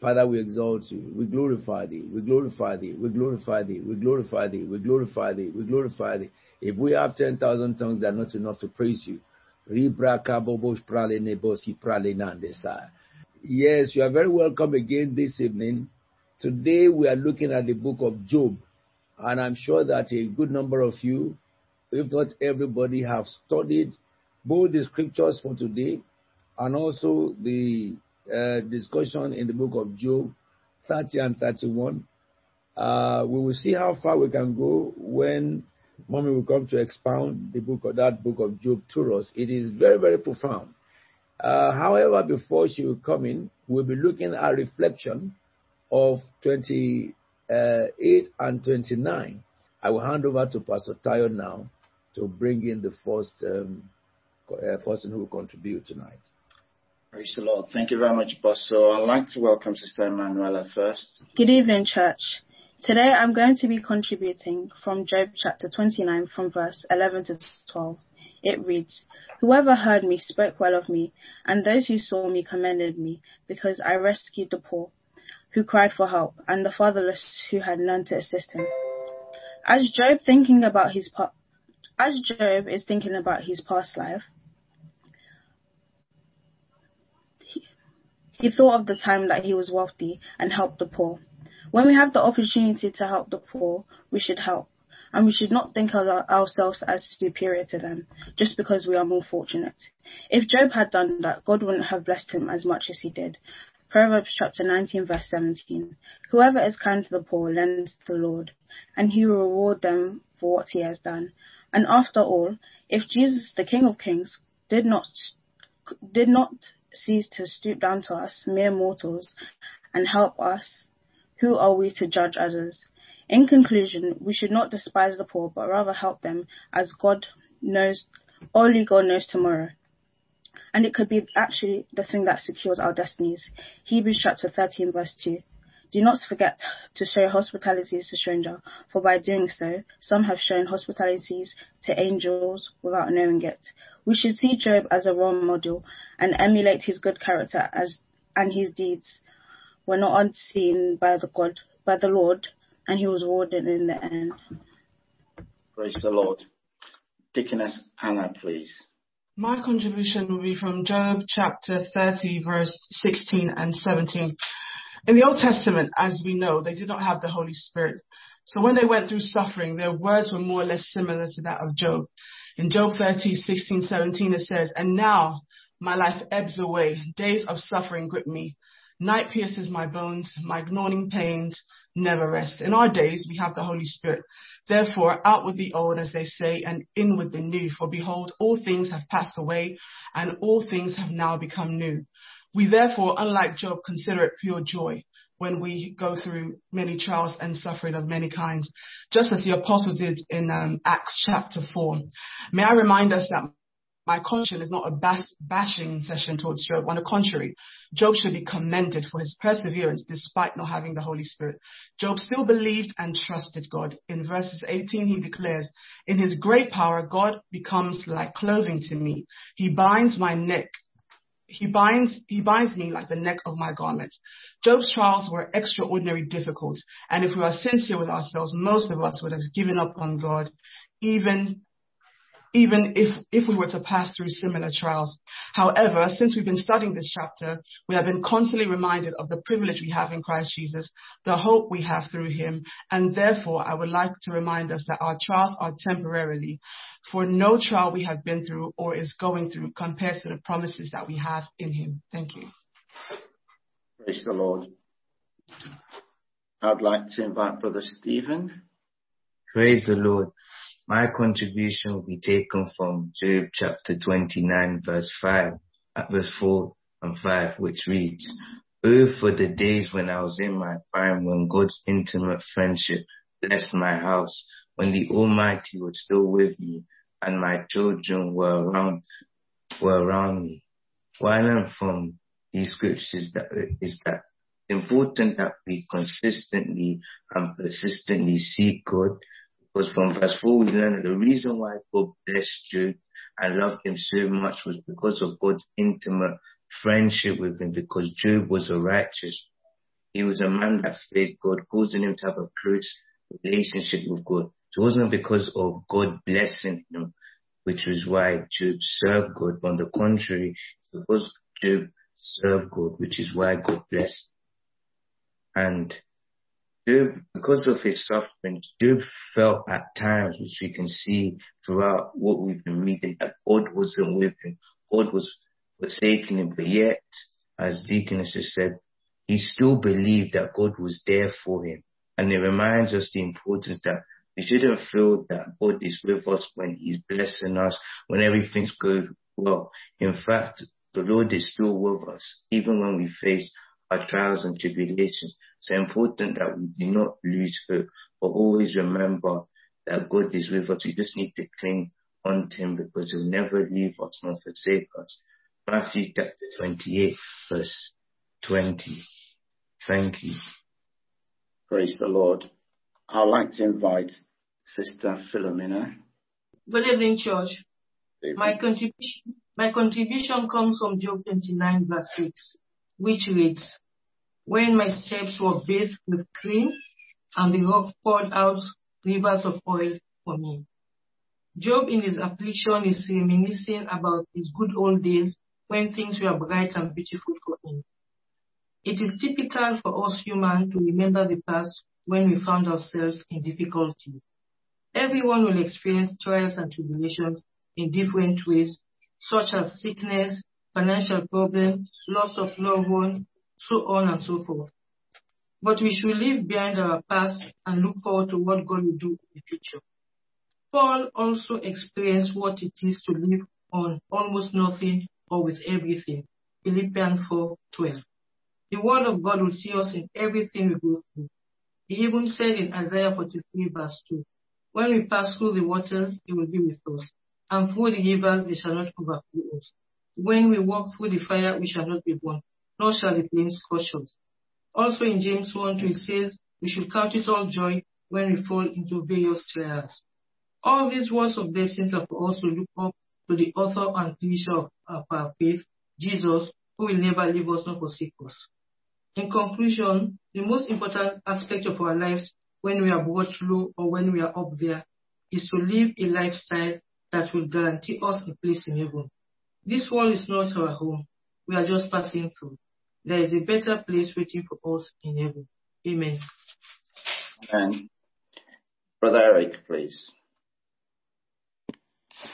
Father, we exalt you. We glorify thee. We glorify thee. We glorify thee. We glorify thee. We glorify thee. We glorify thee. If we have 10,000 tongues, they're not enough to praise you. Yes, you are very welcome again this evening. Today we are looking at the book of Job, and I'm sure that a good number of you, if not everybody, have studied both the scriptures for today and also the uh, discussion in the book of Job 30 and 31. Uh, we will see how far we can go when mommy will come to expound the book of that book of Job to us. It is very, very profound. Uh, however, before she will come in, we'll be looking at reflection of 28 and 29. I will hand over to Pastor Tayo now to bring in the first um, uh, person who will contribute tonight. Praise the Lord. Thank you very much, Boss. So I'd like to welcome Sister Emanuela first. Good evening, church. Today I'm going to be contributing from Job chapter 29 from verse 11 to 12. It reads, Whoever heard me spoke well of me, and those who saw me commended me, because I rescued the poor, who cried for help, and the fatherless who had none to assist him. As Job thinking about his pa- as Job is thinking about his past life, he thought of the time that he was wealthy and helped the poor. When we have the opportunity to help the poor, we should help and we should not think of ourselves as superior to them just because we are more fortunate. If Job had done that, God wouldn't have blessed him as much as he did. Proverbs chapter 19 verse 17. Whoever is kind to the poor lends to the Lord, and he will reward them for what he has done. And after all, if Jesus, the King of Kings, did not did not cease to stoop down to us, mere mortals, and help us, who are we to judge others? In conclusion, we should not despise the poor, but rather help them, as God knows, only God knows tomorrow. And it could be actually the thing that secures our destinies. Hebrews chapter 13 verse 2. Do not forget to show hospitality to stranger, for by doing so, some have shown hospitalities to angels without knowing it. We should see Job as a role model and emulate his good character as and his deeds were not unseen by the God by the Lord and he was rewarded in the end. Praise the Lord. Deaconess Anna, please. My contribution will be from Job chapter 30, verse 16 and 17. In the Old Testament, as we know, they did not have the Holy Spirit. So when they went through suffering, their words were more or less similar to that of Job. In Job 30, 16, 17, it says, And now my life ebbs away. Days of suffering grip me. Night pierces my bones. My gnawing pains never rest. In our days, we have the Holy Spirit. Therefore, out with the old, as they say, and in with the new. For behold, all things have passed away, and all things have now become new. We therefore, unlike Job, consider it pure joy when we go through many trials and suffering of many kinds, just as the apostle did in um, Acts chapter 4. May I remind us that my conscience is not a bas- bashing session towards Job. On the contrary, Job should be commended for his perseverance despite not having the Holy Spirit. Job still believed and trusted God. In verses 18, he declares, In his great power, God becomes like clothing to me. He binds my neck he binds he binds me like the neck of my garment. Job's trials were extraordinarily difficult, and if we are sincere with ourselves, most of us would have given up on God, even even if, if we were to pass through similar trials. However, since we've been studying this chapter, we have been constantly reminded of the privilege we have in Christ Jesus, the hope we have through him, and therefore I would like to remind us that our trials are temporarily, for no trial we have been through or is going through compares to the promises that we have in him. Thank you. Praise the Lord. I'd like to invite Brother Stephen. Praise the Lord. My contribution will be taken from Job chapter 29 verse 5, at verse 4 and 5, which reads, Oh, for the days when I was in my prime, when God's intimate friendship blessed my house, when the Almighty was still with me and my children were around, were around me. What I learned from these scriptures that is that it's important that we consistently and persistently seek God because from verse 4 we learn that the reason why God blessed Job and loved him so much was because of God's intimate friendship with him, because Job was a righteous he was a man that feared God, causing him to have a close relationship with God. So it wasn't because of God blessing him, which was why Job served God. But on the contrary, because Job served God, which is why God blessed. And Job, because of his suffering, Job felt at times, which we can see throughout what we've been reading, that God wasn't with him. God was forsaking him. But yet, as Deaconess has said, he still believed that God was there for him. And it reminds us the importance that we shouldn't feel that God is with us when He's blessing us, when everything's going well. In fact, the Lord is still with us, even when we face our trials and tribulations. It's important that we do not lose hope, but always remember that God is with us. We just need to cling on to Him because He'll never leave us nor forsake us. Matthew chapter 28, verse 20. Thank you. Praise the Lord. I'd like to invite Sister Philomena. Good evening, Church. My contribution, my contribution comes from Job 29, verse 6, which reads, When my steps were bathed with cream, and the rock poured out rivers of oil for me. Job, in his affliction, is reminiscing about his good old days when things were bright and beautiful for him. It is typical for us humans to remember the past when we found ourselves in difficulty. Everyone will experience trials and tribulations in different ways, such as sickness, financial problems, loss of loved ones, so on and so forth. But we should leave behind our past and look forward to what God will do in the future. Paul also experienced what it is to live on almost nothing or with everything. Philippians 4:12. The word of God will see us in everything we go through. He even said in Isaiah 43 verse 2, When we pass through the waters, he will be with us, and through the rivers they shall not overflow us. When we walk through the fire, we shall not be burned, nor shall the flames scorch us. Also in James 1 2 it says, We should count it all joy when we fall into various trials. All these words of blessings are for us to look up to the author and finisher of our faith, Jesus, who will never leave us nor forsake us. In conclusion, the most important aspect of our lives when we are brought low or when we are up there is to live a lifestyle that will guarantee us a place in heaven. This world is not our home. We are just passing through. There is a better place waiting for us in heaven. Amen. Amen. Brother Eric, please.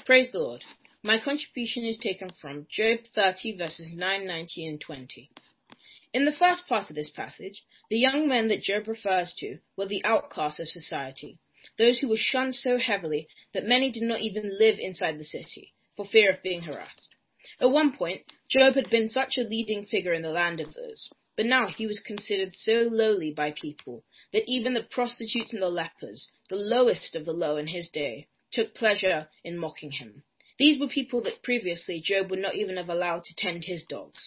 Praise the Lord. My contribution is taken from Job 30 verses 9, 19 and 20. In the first part of this passage, the young men that Job refers to were the outcasts of society, those who were shunned so heavily that many did not even live inside the city, for fear of being harassed. At one point, Job had been such a leading figure in the land of Uz, but now he was considered so lowly by people that even the prostitutes and the lepers, the lowest of the low in his day, took pleasure in mocking him. These were people that previously Job would not even have allowed to tend his dogs.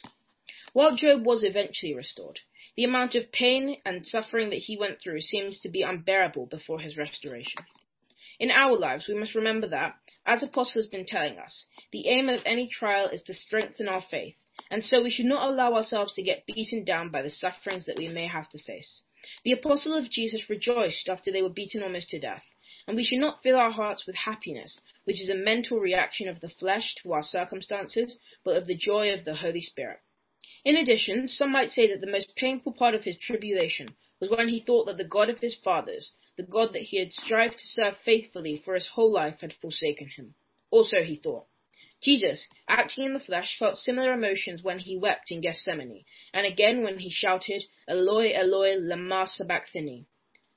While Job was eventually restored, the amount of pain and suffering that he went through seems to be unbearable before his restoration. In our lives, we must remember that, as Apostle has been telling us, the aim of any trial is to strengthen our faith, and so we should not allow ourselves to get beaten down by the sufferings that we may have to face. The Apostle of Jesus rejoiced after they were beaten almost to death, and we should not fill our hearts with happiness, which is a mental reaction of the flesh to our circumstances, but of the joy of the Holy Spirit. In addition, some might say that the most painful part of his tribulation was when he thought that the God of his fathers, the God that he had strived to serve faithfully for his whole life, had forsaken him. Also, he thought. Jesus, acting in the flesh, felt similar emotions when he wept in Gethsemane, and again when he shouted, Eloi, Eloi, lama sabachthani.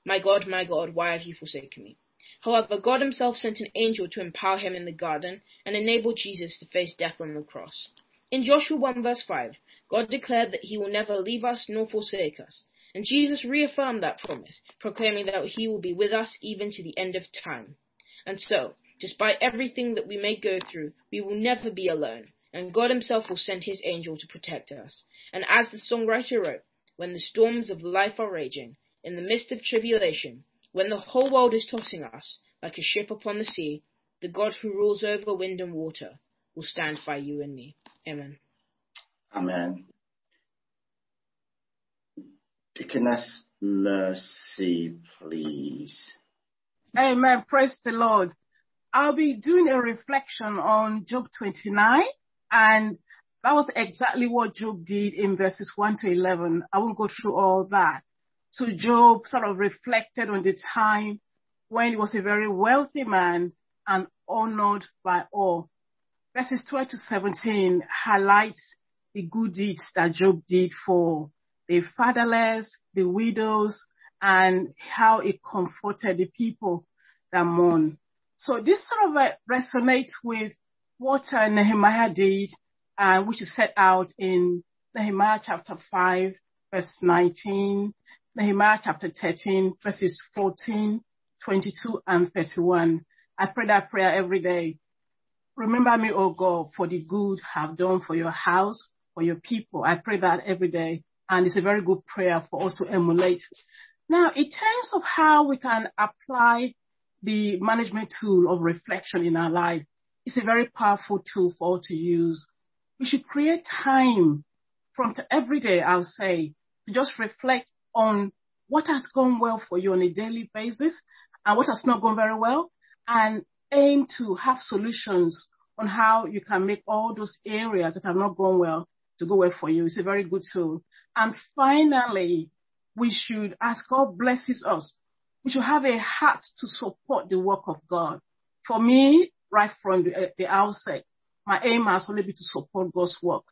My God, my God, why have you forsaken me? However, God himself sent an angel to empower him in the garden and enable Jesus to face death on the cross. In Joshua 1 verse 5, God declared that he will never leave us nor forsake us. And Jesus reaffirmed that promise, proclaiming that he will be with us even to the end of time. And so, despite everything that we may go through, we will never be alone, and God himself will send his angel to protect us. And as the songwriter wrote, when the storms of life are raging, in the midst of tribulation, when the whole world is tossing us like a ship upon the sea, the God who rules over wind and water will stand by you and me. Amen. Amen. Deaconess Mercy, please. Amen. Praise the Lord. I'll be doing a reflection on Job 29 and that was exactly what Job did in verses 1 to 11. I won't go through all that. So Job sort of reflected on the time when he was a very wealthy man and honored by all. Verses 12 to 17 highlights the good deeds that Job did for the fatherless, the widows, and how it comforted the people that mourn. So this sort of uh, resonates with what uh, Nehemiah did, uh, which is set out in Nehemiah chapter 5, verse 19, Nehemiah chapter 13, verses 14, 22, and 31. I pray that prayer every day. Remember me, O God, for the good I've done for your house, for your people. I pray that every day. And it's a very good prayer for us to emulate. Now, in terms of how we can apply the management tool of reflection in our life, it's a very powerful tool for all to use. We should create time from every day, I'll say, to just reflect on what has gone well for you on a daily basis and what has not gone very well and aim to have solutions on how you can make all those areas that have not gone well to go well for you. It's a very good tool. And finally, we should, as God blesses us, we should have a heart to support the work of God. For me, right from the, uh, the outset, my aim has only been to support God's work.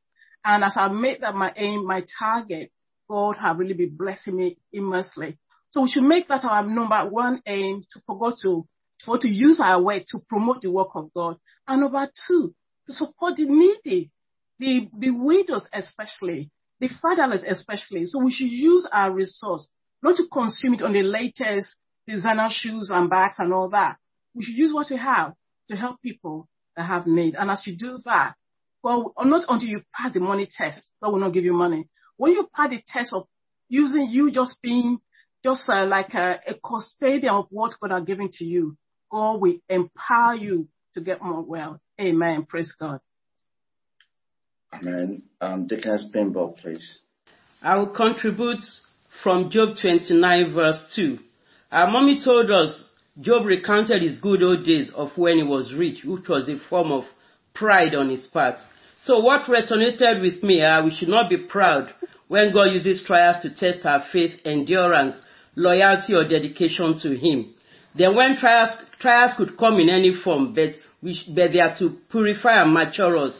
And as I made that my aim, my target, God have really been blessing me immensely. So we should make that our number one aim to forget to, for to use our way to promote the work of God. And number two, to support the needy, the, the widows especially, the fatherless especially. So we should use our resource, not to consume it on the latest designer shoes and bags and all that. We should use what we have to help people that have need. And as you do that, well, not until you pass the money test, God will not give you money. When you pass the test of using you just being just uh, like a, a custodian of what God has given to you, God will empower you to get more wealth. Amen. Praise God. Amen. Um, Deaconess Bimbo, please. I will contribute from Job 29 verse 2. Our mommy told us Job recounted his good old days of when he was rich, which was a form of pride on his part. So what resonated with me, uh, we should not be proud when God uses trials to test our faith, endurance, loyalty or dedication to Him. Then when trials, trials could come in any form, but, we, but they are to purify and mature us.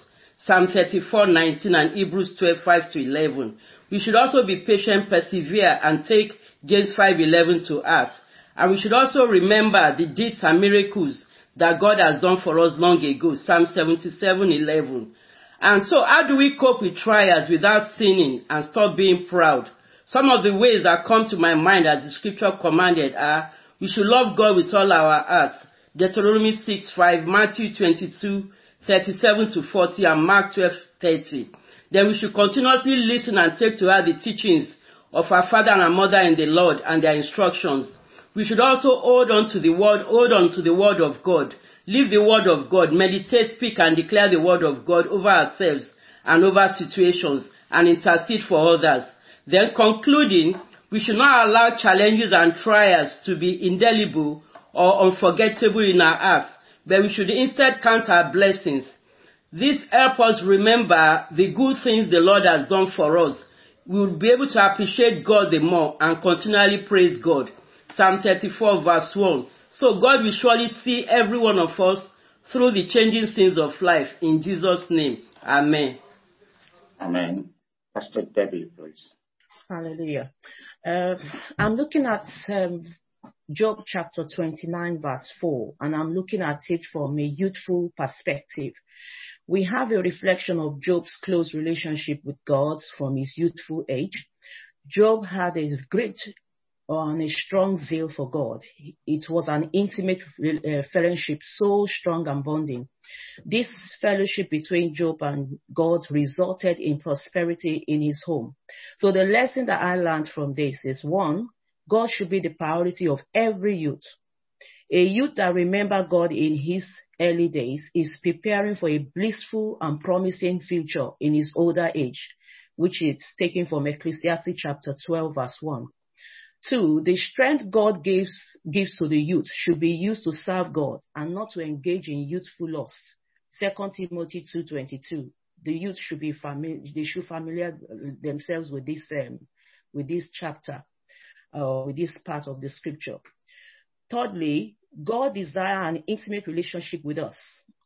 Psalm 34, 19 and Hebrews 12, 5 to 11. We should also be patient, persevere, and take James 5, 11 to heart. And we should also remember the deeds and miracles that God has done for us long ago. Psalm 77, 11. And so how do we cope with trials without sinning and stop being proud? Some of the ways that come to my mind as the scripture commanded are we should love God with all our hearts. Deuteronomy 6, 5, Matthew 22, 37 to 40, and Mark 12, 30. Then we should continuously listen and take to heart the teachings of our father and our mother in the Lord and their instructions. We should also hold on to the word, hold on to the word of God Live the word of God. Meditate, speak, and declare the word of God over ourselves and over situations and intercede for others. Then concluding, we should not allow challenges and trials to be indelible or unforgettable in our hearts, but we should instead count our blessings. This helps us remember the good things the Lord has done for us. We will be able to appreciate God the more and continually praise God. Psalm 34 verse 1. So God will surely see every one of us through the changing scenes of life. In Jesus' name. Amen. Amen. Pastor Debbie, please. Hallelujah. Uh, I'm looking at um, Job chapter 29, verse 4, and I'm looking at it from a youthful perspective. We have a reflection of Job's close relationship with God from his youthful age. Job had a great and a strong zeal for God. It was an intimate uh, fellowship, so strong and bonding. This fellowship between Job and God resulted in prosperity in his home. So the lesson that I learned from this is one, God should be the priority of every youth. A youth that remember God in his early days is preparing for a blissful and promising future in his older age. which is taken from Ecclesiastes chapter 12, verse 1. Two, the strength God gives, gives to the youth should be used to serve God and not to engage in youthful lust. 2 Timothy 2.22. The youth should be familiar, they should familiar themselves with this, um, with this chapter, uh, with this part of the scripture. Thirdly, God desires an intimate relationship with us.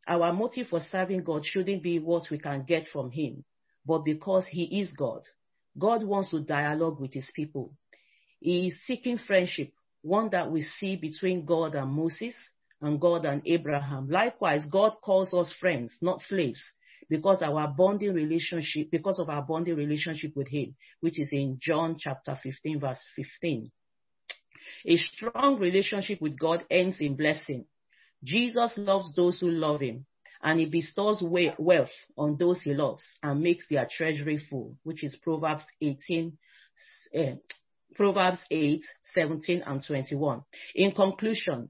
Our motive for serving God shouldn't be what we can get from Him, but because He is God. God wants to dialogue with His people. He is seeking friendship, one that we see between God and Moses and God and Abraham. Likewise, God calls us friends, not slaves, because our bonding relationship, because of our bonding relationship with Him, which is in John chapter 15, verse 15. A strong relationship with God ends in blessing. Jesus loves those who love him, and he bestows wealth on those he loves and makes their treasury full, which is Proverbs 18, uh, Proverbs 8, 17 and 21. In conclusion,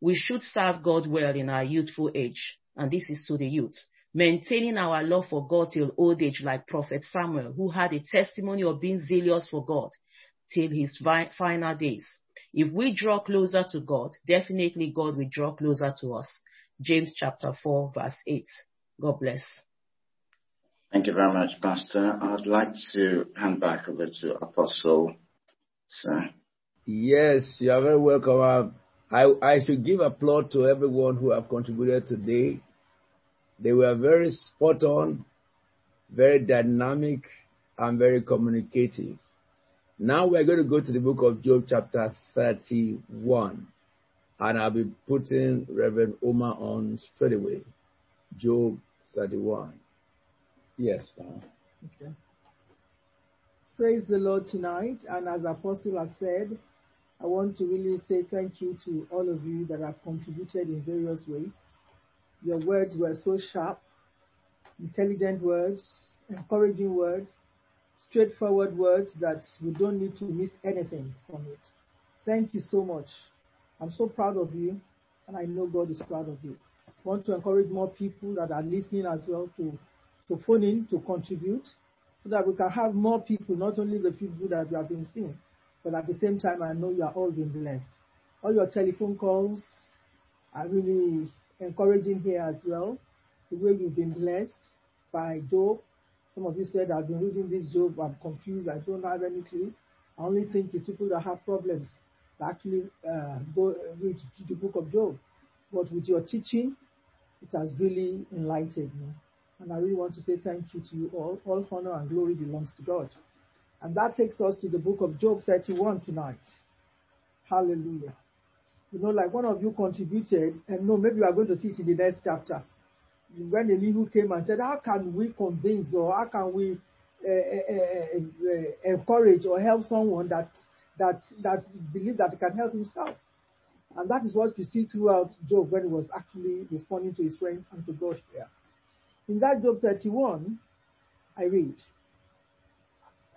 we should serve God well in our youthful age, and this is to the youth. Maintaining our love for God till old age, like Prophet Samuel, who had a testimony of being zealous for God till his final days. If we draw closer to God, definitely God will draw closer to us. James chapter 4, verse 8. God bless. Thank you very much, Pastor. I'd like to hand back over to Apostle. Sir. Yes, you are very welcome. I, I should give applause to everyone who have contributed today. They were very spot on, very dynamic, and very communicative. Now we're going to go to the book of Job, chapter 31. And I'll be putting Reverend Oma on straight away. Job 31. Yes, Father. Okay. Praise the Lord tonight. And as Apostle has said, I want to really say thank you to all of you that have contributed in various ways. Your words were so sharp, intelligent words, encouraging words, straightforward words that we don't need to miss anything from it. Thank you so much. I'm so proud of you, and I know God is proud of you. I want to encourage more people that are listening as well to, to phone in, to contribute, so that we can have more people, not only the people that you have been seeing, but at the same time, I know you are all being blessed. All your telephone calls are really encouraging here as well. The way you've been blessed by Job, some of you said, I've been reading this Job, I'm confused, I don't have any clue. I only think it's people that have problems that actually uh, go read the book of Job. But with your teaching, it has really enlightened me. And I really want to say thank you to you all. All honor and glory belongs to God. And that takes us to the book of Job 31 tonight. Hallelujah. You know, like one of you contributed, and no, maybe we are going to see it in the next chapter when Elihu came and said, how can we convince or how can we uh, uh, uh, encourage or help someone that that that believe that he can help himself? And that is what you see throughout Job when he was actually responding to his friends and to God here. In that Job 31, I read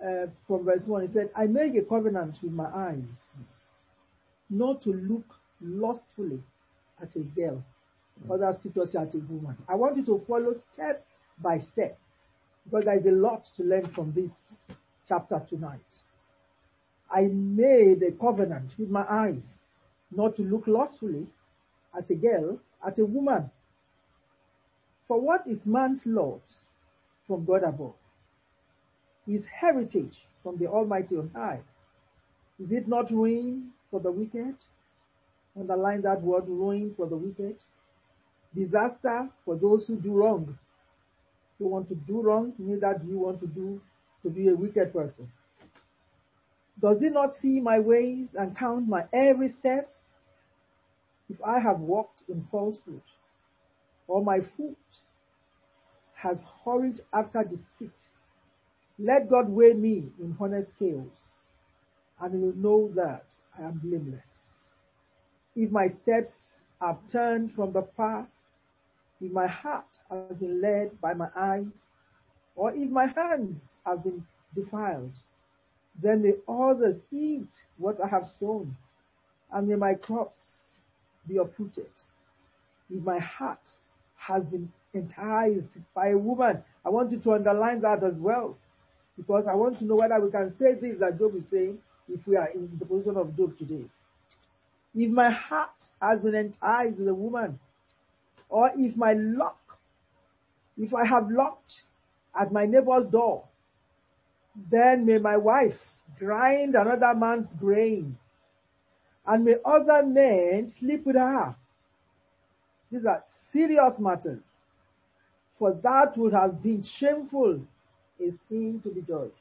uh, from verse 1, he said, I make a covenant with my eyes not to look lustfully at a girl other scriptures say at a woman. I want you to follow step by step because there is a lot to learn from this chapter tonight. I made a covenant with my eyes not to look lustfully at a girl, at a woman. For what is man's lot from God above? His heritage from the Almighty on high. Is it not ruin for the wicked? Underline that word ruin for the wicked disaster for those who do wrong. You want to do wrong, neither do you want to do to be a wicked person. Does he not see my ways and count my every step? If I have walked in falsehood, or my foot has hurried after deceit, let God weigh me in honest scales, and he will know that I am blameless. If my steps have turned from the path if my heart has been led by my eyes, or if my hands have been defiled, then may others eat what I have sown, and may my crops be uprooted. If my heart has been enticed by a woman, I want you to underline that as well. Because I want to know whether we can say this that Job is saying if we are in the position of Job today. If my heart has been enticed with a woman, or if my lock, if I have locked at my neighbor's door, then may my wife grind another man's grain, and may other men sleep with her. These are serious matters, for that would have been shameful, a sin to be judged.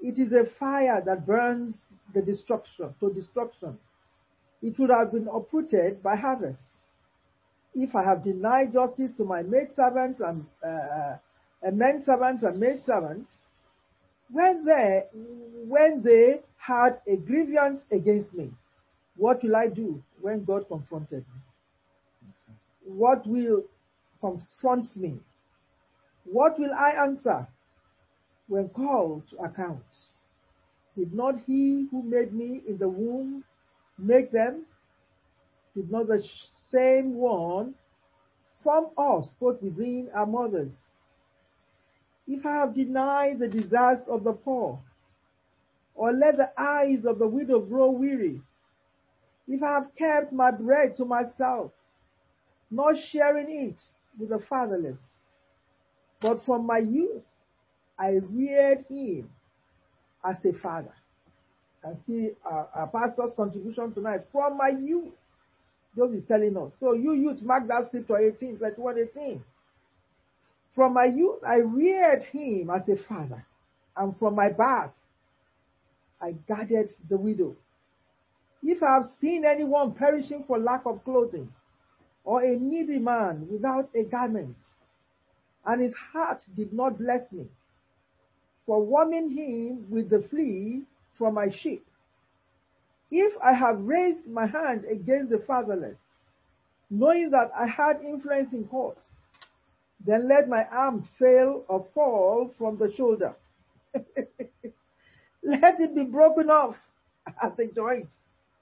It is a fire that burns the destruction, to destruction. It would have been uprooted by harvest. If I have denied justice to my maidservants and uh, men servants and maid servants, when they when they had a grievance against me, what will I do when God confronted me? What will confront me? What will I answer when called to account? Did not he who made me in the womb make them? Did not the same one from us both within our mothers? If I have denied the desires of the poor, or let the eyes of the widow grow weary, if I have kept my bread to myself, not sharing it with the fatherless, but from my youth I reared him as a father. And see our, our pastor's contribution tonight. From my youth, Job is telling us. So you youth, mark that scripture 18, 21, 18. From my youth, I reared him as a father, and from my birth, I guarded the widow. If I have seen anyone perishing for lack of clothing, or a needy man without a garment, and his heart did not bless me, for warming him with the flea from my sheep, if I have raised my hand against the fatherless, knowing that I had influence in court, then let my arm fail or fall from the shoulder. let it be broken off at the joint.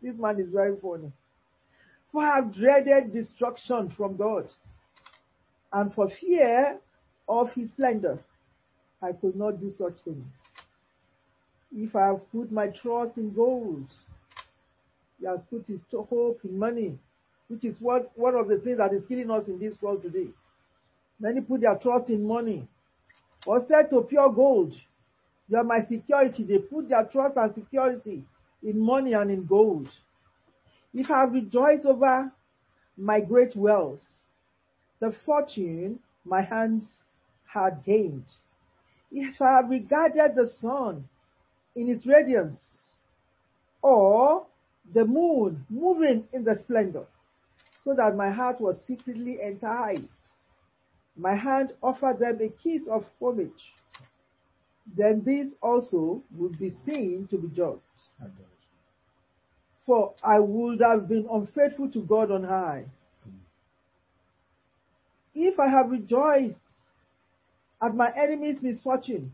This man is very funny. For I have dreaded destruction from God, and for fear of his slander, I could not do such things. If I have put my trust in gold, he has put his hope in money, which is what one of the things that is killing us in this world today. Many put their trust in money. Or said to pure gold, you are my security. They put their trust and security in money and in gold. If I have rejoiced over my great wealth, the fortune my hands had gained, if I have regarded the sun in its radiance, or the moon moving in the splendor, so that my heart was secretly enticed, my hand offered them a kiss of homage. Then this also would be seen to be judged. For I would have been unfaithful to God on high. If I have rejoiced at my enemy's misfortune,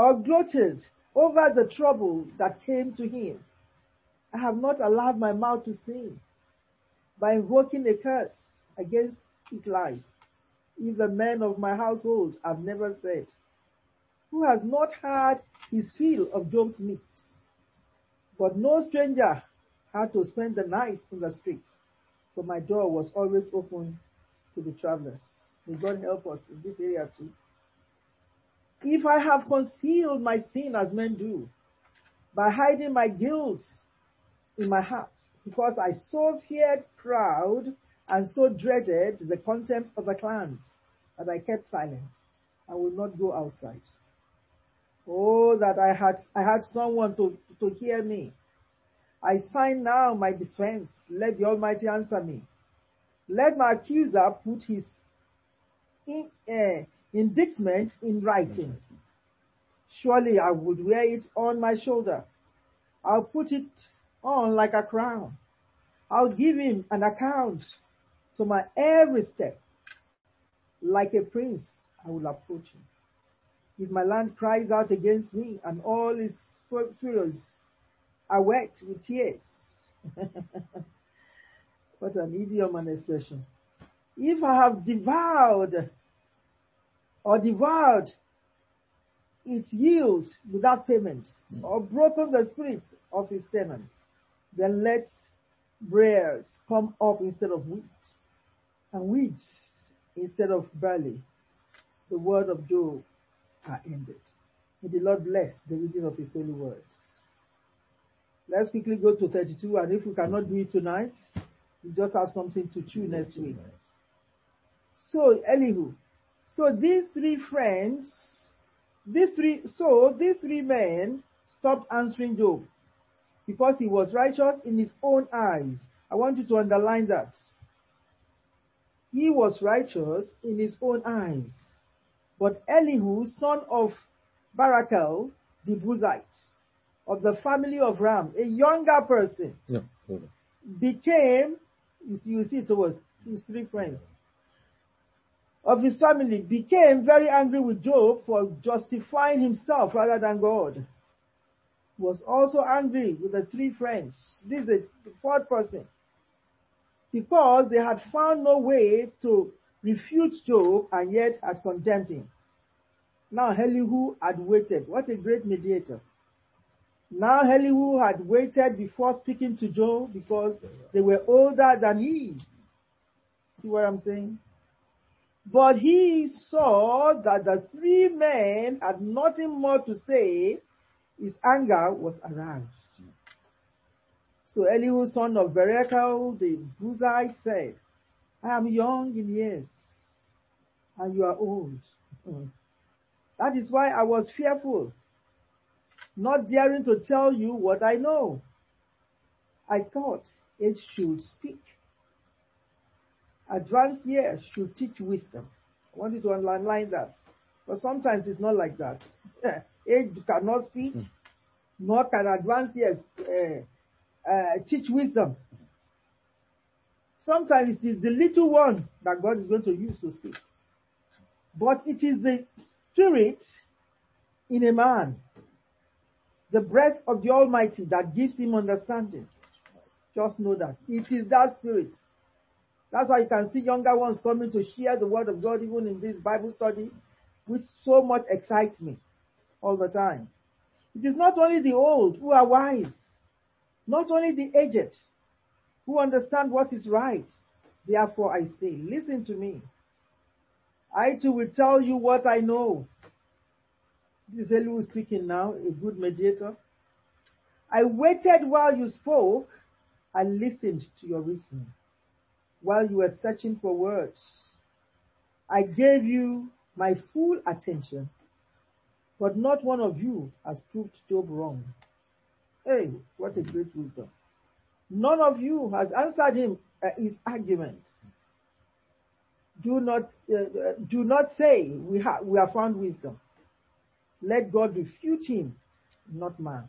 or gloated over the trouble that came to him, I have not allowed my mouth to sin by invoking a curse against his life. If the men of my household have never said, Who has not had his fill of Job's meat? But no stranger had to spend the night in the streets, for my door was always open to the travelers. May God help us in this area too. If I have concealed my sin as men do, by hiding my guilt in my heart, because I so feared crowd and so dreaded the contempt of the clans that I kept silent. I will not go outside. Oh, that I had, I had someone to, to hear me. I sign now my defense. Let the Almighty answer me. Let my accuser put his in, uh, indictment in writing. Surely I would wear it on my shoulder. I'll put it on like a crown. I'll give him an account to my every step. Like a prince, I will approach him. If my land cries out against me and all its furrows are wet with tears. what an idiom and expression. If I have devoured or devoured its yield without payment, hmm. or broken the spirit of his tenants, then let briars come up instead of wheat, and weeds instead of barley. The word of Job are ended. May the Lord bless the reading of his holy words. Let's quickly go to 32, and if we cannot do it tonight, we just have something to chew next week. So, Elihu, so these three friends, these three, so these three men stopped answering Job because he was righteous in his own eyes. I want you to underline that. He was righteous in his own eyes. But Elihu, son of Barachel, the Buzite, of the family of Ram, a younger person, No. became, you see, you see it was his three friends, of his family, became very angry with Job for justifying himself rather than God. He Was also angry with the three friends. This is the fourth person. Because they had found no way to refute Job and yet had condemned him. Now Elihu had waited. What a great mediator. Now Elihu had waited before speaking to Job because they were older than he. See what I'm saying? But he saw that the three men had nothing more to say. His anger was aroused. So Elihu, son of Barachel, the Buzite, said, I am young in years, and you are old. Mm. That is why I was fearful, not daring to tell you what I know. I thought it should speak. Advanced years should teach wisdom. I want you to underline that. But sometimes it's not like that. Age cannot speak, nor can advanced years uh, uh, teach wisdom. Sometimes it is the little one that God is going to use to speak. But it is the spirit in a man, the breath of the Almighty that gives him understanding. Just know that. It is that spirit. That's why you can see younger ones coming to share the word of God even in this Bible study, which so much excites me all the time. It is not only the old who are wise, not only the aged who understand what is right. Therefore I say, listen to me. I too will tell you what I know. This is Elihu speaking now, a good mediator. I waited while you spoke and listened to your reasoning while you were searching for words. I gave you my full attention, but not one of you has proved Job wrong. Hey, what a great wisdom. None of you has answered him uh, his argument. Do not, uh, do not say we, ha- we have found wisdom. Let God refute him, not man.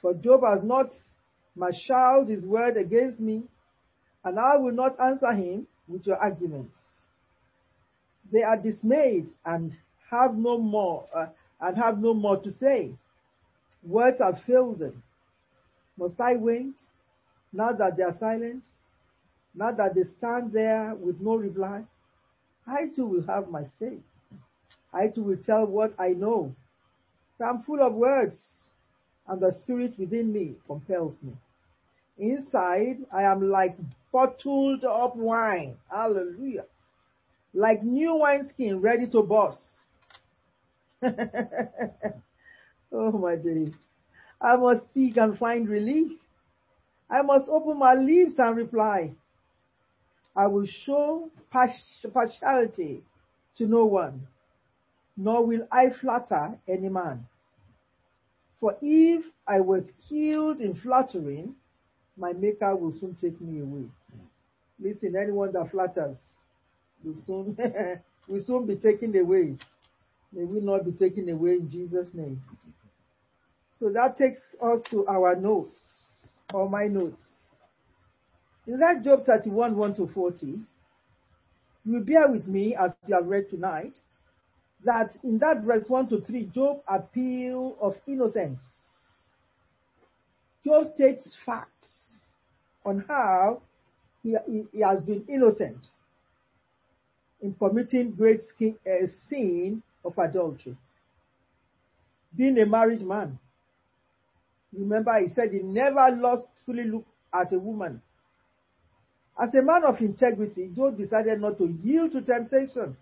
For Job has not marshaled his word against me, and I will not answer him with your arguments. They are dismayed and have no more uh, and have no more to say. Words have failed them. Must I wait now that they are silent? Now that they stand there with no reply? I too will have my say. I too will tell what I know. I am full of words, and the spirit within me compels me. Inside, I am like bottled up wine. Hallelujah. Like new wineskin ready to burst. oh my days. I must speak and find relief. I must open my lips and reply. I will show partiality to no one, nor will I flatter any man. For if I was skilled in flattering, my maker will soon take me away. Hmm. Listen, anyone that flatters will soon will soon be taken away. May we not be taken away in Jesus' name. So that takes us to our notes, or my notes. In that Job 31, 1 to 40, you will bear with me as you have read tonight, that in that verse 1 to 3, Job appeal of innocence. Job states facts on how he, he, he has been innocent in committing great skin, uh, sin of adultery. being a married man. Remember, he said he never lost fully look at a woman. As a man of integrity, Job decided not to yield to temptation.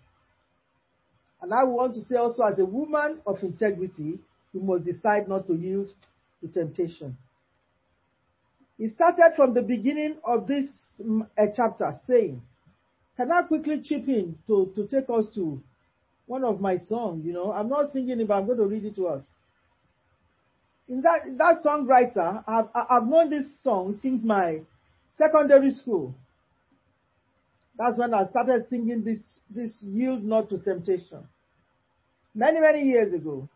And I want to say also, as a woman of integrity, you must decide not to yield to temptation. He started from the beginning of this mm, chapter saying, Can I quickly chip in to, to take us to one of my songs? You know, I'm not singing it, but I'm going to read it to us. In that, that songwriter, I've, I've known this song since my secondary school. That's when I started singing this, this yield not to temptation. Many, many years ago.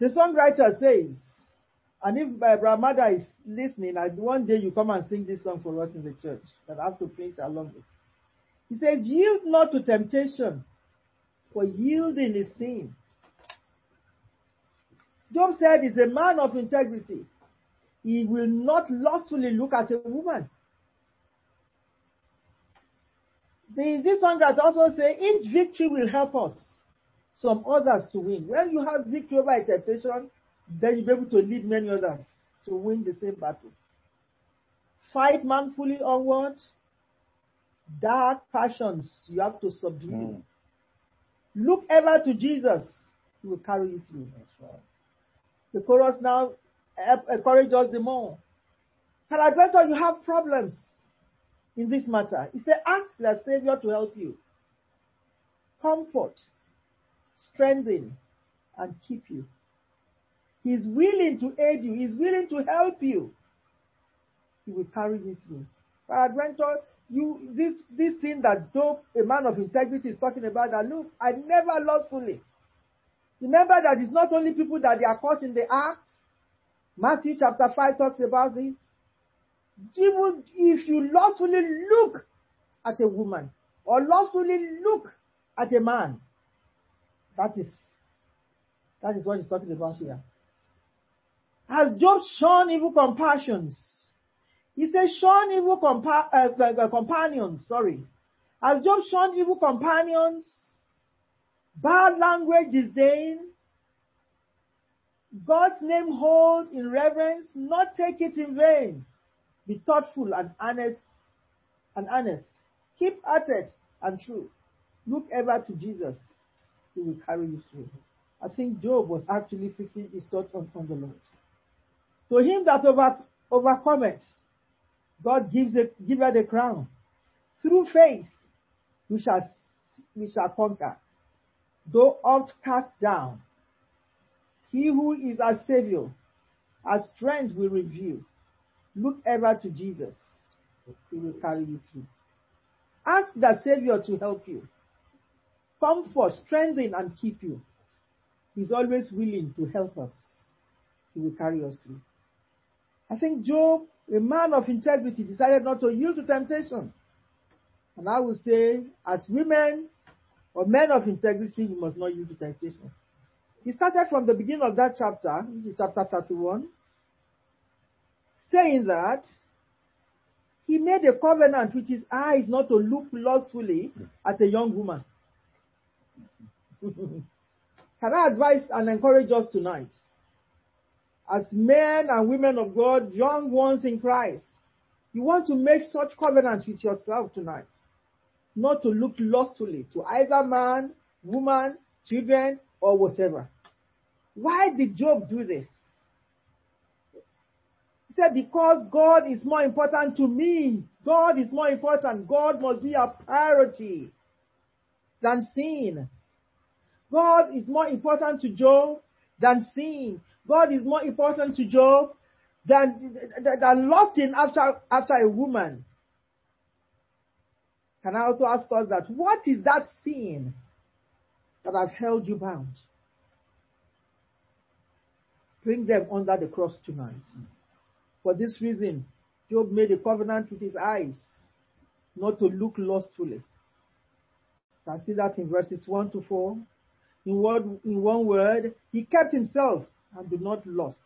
The songwriter says, and if my brother is listening, I, one day you come and sing this song for us in the church, that I have to preach along it. He says, yield not to temptation, for yielding is sin. Job said he's a man of integrity. He will not lustfully look at a woman. The, this songwriter also say, each victory will help us, some others to win. When you have victory over temptation, then you'll be able to lead many others to win the same battle. Fight manfully onward. Dark passions you have to subdue. Mm. Look ever to Jesus. He will carry you through. Right. The chorus now encourages us the more. Peradventure, you have problems in this matter. He said, ask the Savior to help you. Comfort, strengthen, and keep you. He's willing to aid you. He's willing to help you. He will carry you through. Peradventure, you this this thing that Job, a man of integrity, is talking about. That look, I never lost fully. Remember that it's not only people that they are caught in the act. Matthew chapter five talks about this. Even if you lustfully look at a woman or lustfully look at a man, that is that is what he's talking about here. Has Job shown evil compassions? He says, shown evil compa- uh, uh, companions, sorry. Has Job shown evil companions? Bad language disdain? God's name hold in reverence, not take it in vain. Be thoughtful and honest and honest. Keep at it and true. Look ever to Jesus. He will carry you through. I think Job was actually fixing his thought on, on the Lord. To him that over, overcometh, God gives a, giveth the crown. Through faith, we shall, we shall conquer. Though oft cast down, he who is our Savior, our strength will reveal. Look ever to Jesus. He will carry you through. Ask the Savior to help you. Comfort, strengthen, and keep you. He's always willing to help us. He will carry us through. I think Job, a man of integrity, decided not to yield to temptation. And I will say, as women or men of integrity, we must not yield to temptation. He started from the beginning of that chapter, this is chapter 31, saying that he made a covenant with his eyes not to look lustfully at a young woman. Can I advise and encourage us tonight? As men and women of God, young ones in Christ, you want to make such covenants with yourself tonight. Not to look lustfully to either man, woman, children, or whatever. Why did Job do this? He said, because God is more important to me. God is more important. God must be a priority than sin. God is more important to Job than sin. God is more important to Job than, than lusting after, after a woman. Can I also ask us that? What is that sin that has held you bound? Bring them under the cross tonight. For this reason, Job made a covenant with his eyes not to look lustfully. You can see that in verses 1 to 4. In, word, in one word, he kept himself and do not lust,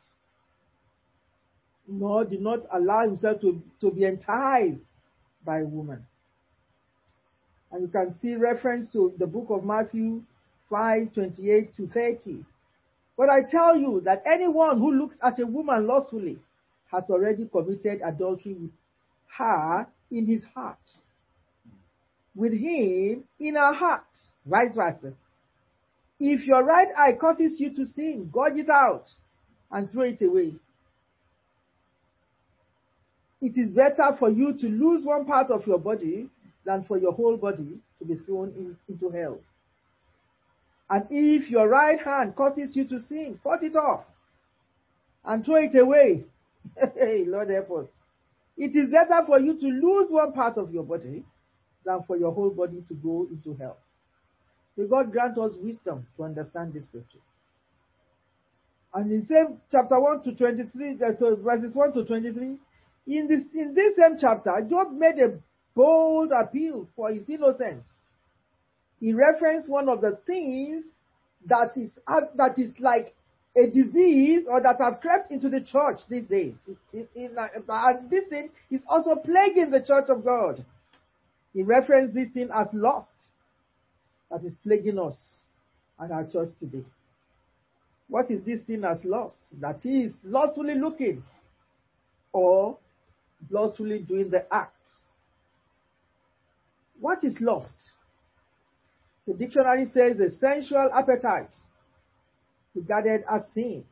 nor did not allow himself to, to be enticed by a woman. And you can see reference to the book of Matthew 5, 28 to 30. But I tell you that anyone who looks at a woman lustfully has already committed adultery with her in his heart. With him in her heart. Vice versa. If your right eye causes you to sin, gouge it out and throw it away. It is better for you to lose one part of your body than for your whole body to be thrown in, into hell. And if your right hand causes you to sin, cut it off and throw it away. hey, Lord help us. It is better for you to lose one part of your body than for your whole body to go into hell. May God grant us wisdom to understand this scripture. And in the same chapter 1 to 23, uh, verses 1 to 23, in this, in this same chapter, Job made a bold appeal for his innocence. He referenced one of the things that is, uh, that is like a disease or that have crept into the church these days. And this thing is also plaguing the church of God. He referenced this thing as lust that is plaguing us and our church today. What is this thing as lust? That is lustfully looking or lustfully doing the act. What is lust? The dictionary says a sensual appetite regarded as sin,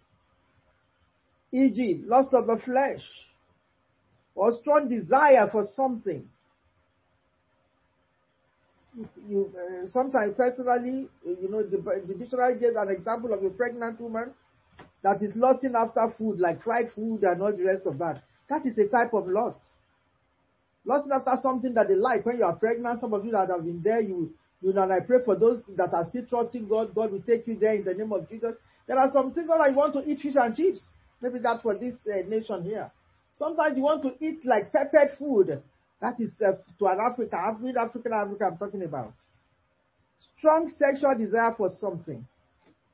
e.g., lust of the flesh or strong desire for something you uh, sometimes personally, you know, the, the dictionary gives an example of a pregnant woman that is lusting after food, like fried food and all the rest of that. That is a type of lust. Lusting after something that they like when you are pregnant. Some of you that have been there, you you know, and I pray for those that are still trusting God. God will take you there in the name of Jesus. There are some things that I want to eat fish and chips. Maybe that's for this uh, nation here. Sometimes you want to eat like peppered food. That is uh, to an African, African, African, African I'm talking about. Strong sexual desire for something.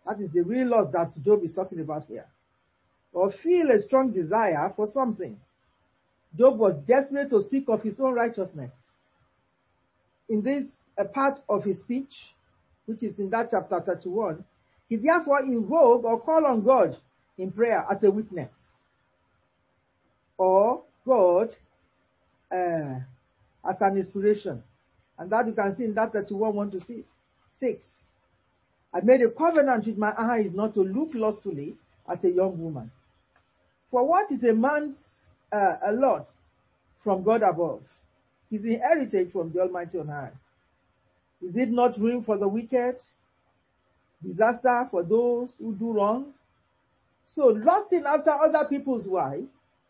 That is the real lust that Job is talking about here. Or feel a strong desire for something. Job was desperate to speak of his own righteousness. In this part of his speech, which is in that chapter 31, he therefore invoked or called on God in prayer as a witness. Or God uh, as an inspiration. And that you can see in that 31 1 to 6. 6. I made a covenant with my eyes not to look lustfully at a young woman. For what is a man's uh, a lot from God above? His inheritance from the Almighty on high. Is it not ruin for the wicked? Disaster for those who do wrong? So lusting after other people's wife,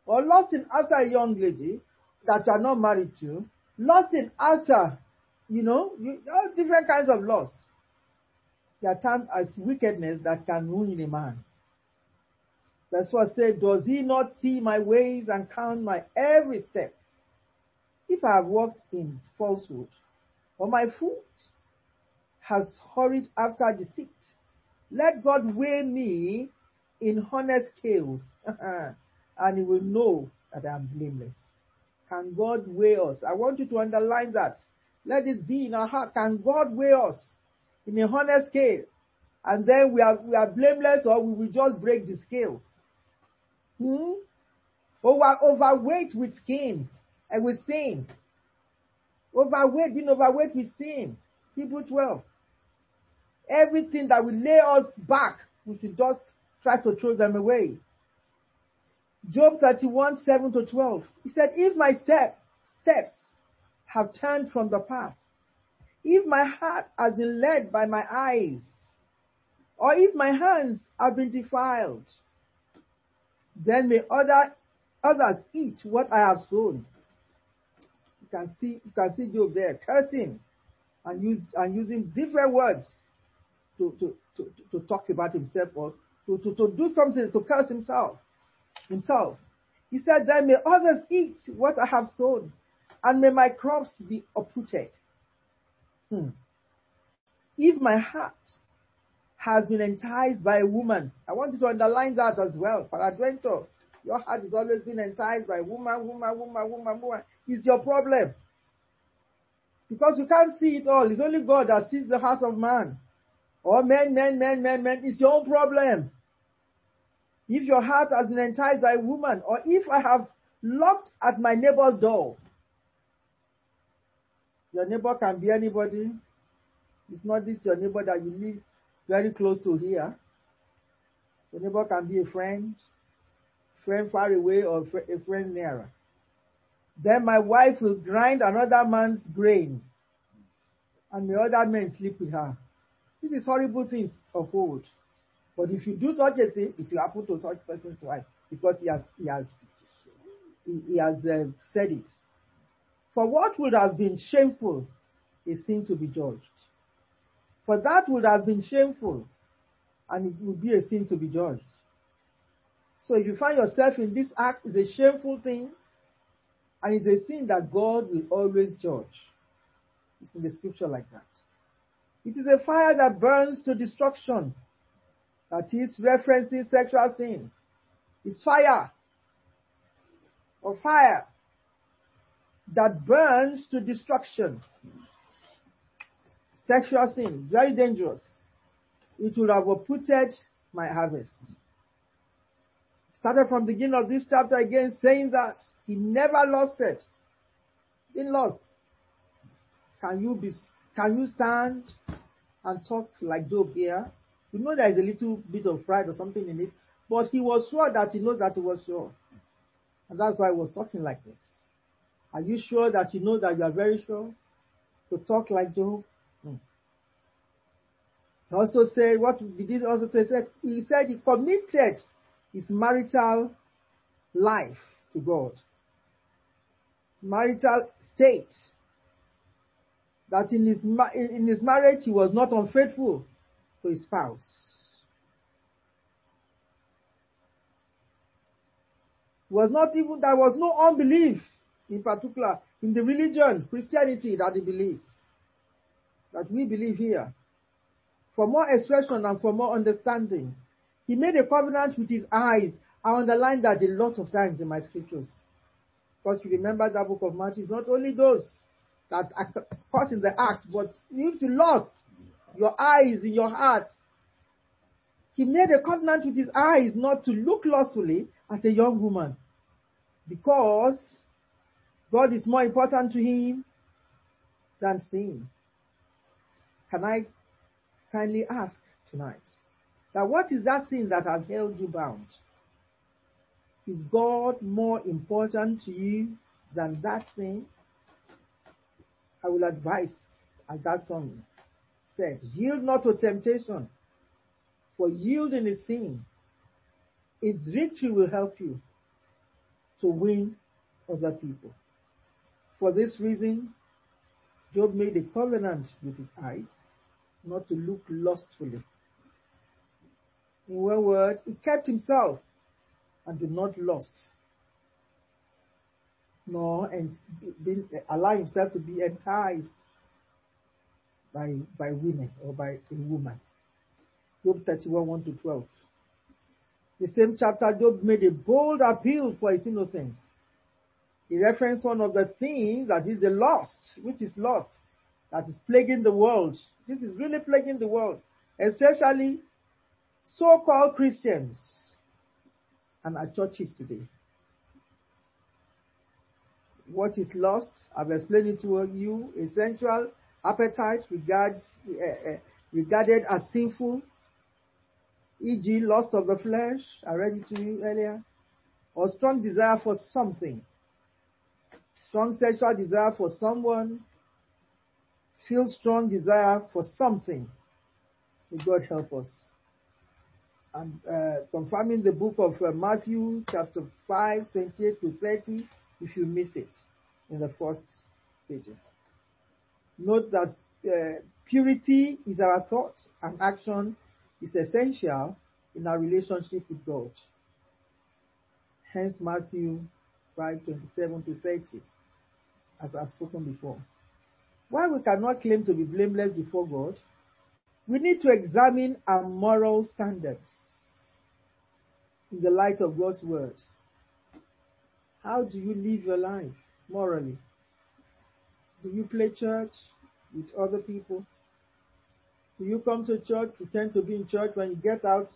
or lusting after a young lady, that you are not married to, lost in after, you know, you, all different kinds of loss. They are termed as wickedness that can ruin a man. Verse 4 said, Does he not see my ways and count my every step? If I have walked in falsehood, or my foot has hurried after deceit, let God weigh me in honest scales, and he will know that I am blameless. Can God weigh us? I want you to underline that. Let it be in our heart. Can God weigh us in a honest scale? And then we are, we are blameless or we will just break the scale. Hmm? Over, overweight with sin and with sin. Overweight, being overweight with sin. Hebrew 12. Everything that will lay us back, we should just try to throw them away. Job 31, 7 to 12. He said, If my step, steps have turned from the path, if my heart has been led by my eyes, or if my hands have been defiled, then may other, others eat what I have sown. You can see, you can see Job there cursing and, use, and using different words to, to, to, to talk about himself or to, to, to do something to curse himself himself. He said, Then may others eat what I have sown, and may my crops be uprooted. Hmm. If my heart has been enticed by a woman, I want you to underline that as well. Paradvento, your heart has always been enticed by woman, woman, woman, woman, woman. It's your problem. Because you can't see it all. It's only God that sees the heart of man. Or men, men, men, men, men, it's your own problem. If your heart has been enticed by a woman, or if I have locked at my neighbor's door, your neighbor can be anybody. It's not this your neighbor that you live very close to here. Your neighbor can be a friend, friend far away, or a friend nearer. Then my wife will grind another man's grain, and the other men sleep with her. This is horrible things of old. But if you do such a thing, it will happen to such person's wife because he has he has he, he has uh, said it. For what would have been shameful is sin to be judged. For that would have been shameful, and it would be a sin to be judged. So if you find yourself in this act, it's a shameful thing, and it's a sin that God will always judge. It's in the scripture like that. It is a fire that burns to destruction. That is referencing sexual sin. It's fire. Or fire that burns to destruction. Sexual sin, very dangerous. It would have uprooted my harvest. Started from the beginning of this chapter again saying that he never lost it. Didn't lost. Can you be, can you stand and talk like Job here? You know there is a little bit of pride or something in it, but he was sure that he knows that he was sure. And that's why he was talking like this. Are you sure that you know that you are very sure to talk like Job? Hmm. He also said, what did he also say? He said he committed his marital life to God. Marital state. That in his, in his marriage he was not unfaithful to his spouse. Was not even, there was no unbelief in particular in the religion, Christianity that he believes, that we believe here. For more expression and for more understanding, he made a covenant with his eyes. I underline that a lot of times in my scriptures. Because you remember that book of Matthew, it's not only those that are caught in the act, but if you lost your eyes in your heart, he made a covenant with his eyes not to look lustfully at a young woman. Because God is more important to him than sin. Can I kindly ask tonight that what is that sin that has held you bound? Is God more important to you than that sin? I will advise, as that song said, yield not to temptation, for yielding is sin. Its victory will help you to win other people. For this reason, Job made a covenant with his eyes not to look lustfully. In one word, he kept himself and did not lust, nor and allow himself to be enticed by, by women or by a woman. Job 31, 1 to 12. The same chapter, Job made a bold appeal for his innocence he referenced one of the things that is the lost, which is lost, that is plaguing the world. This is really plaguing the world, especially so-called Christians and our churches today. What is lost? I've explained it to you. A sensual appetite regards, uh, uh, regarded as sinful, e.g., lust of the flesh, I read it to you earlier, or strong desire for something strong sexual desire for someone, feel strong desire for something. May God help us. And uh, confirming the book of uh, Matthew, chapter 5, 28 to 30, if you miss it in the first page. Note that uh, purity is our thought and action is essential in our relationship with God. Hence Matthew 5, 27 to 30 as I've spoken before. While we cannot claim to be blameless before God, we need to examine our moral standards in the light of God's word. How do you live your life morally? Do you play church with other people? Do you come to church, pretend to be in church, when you get out,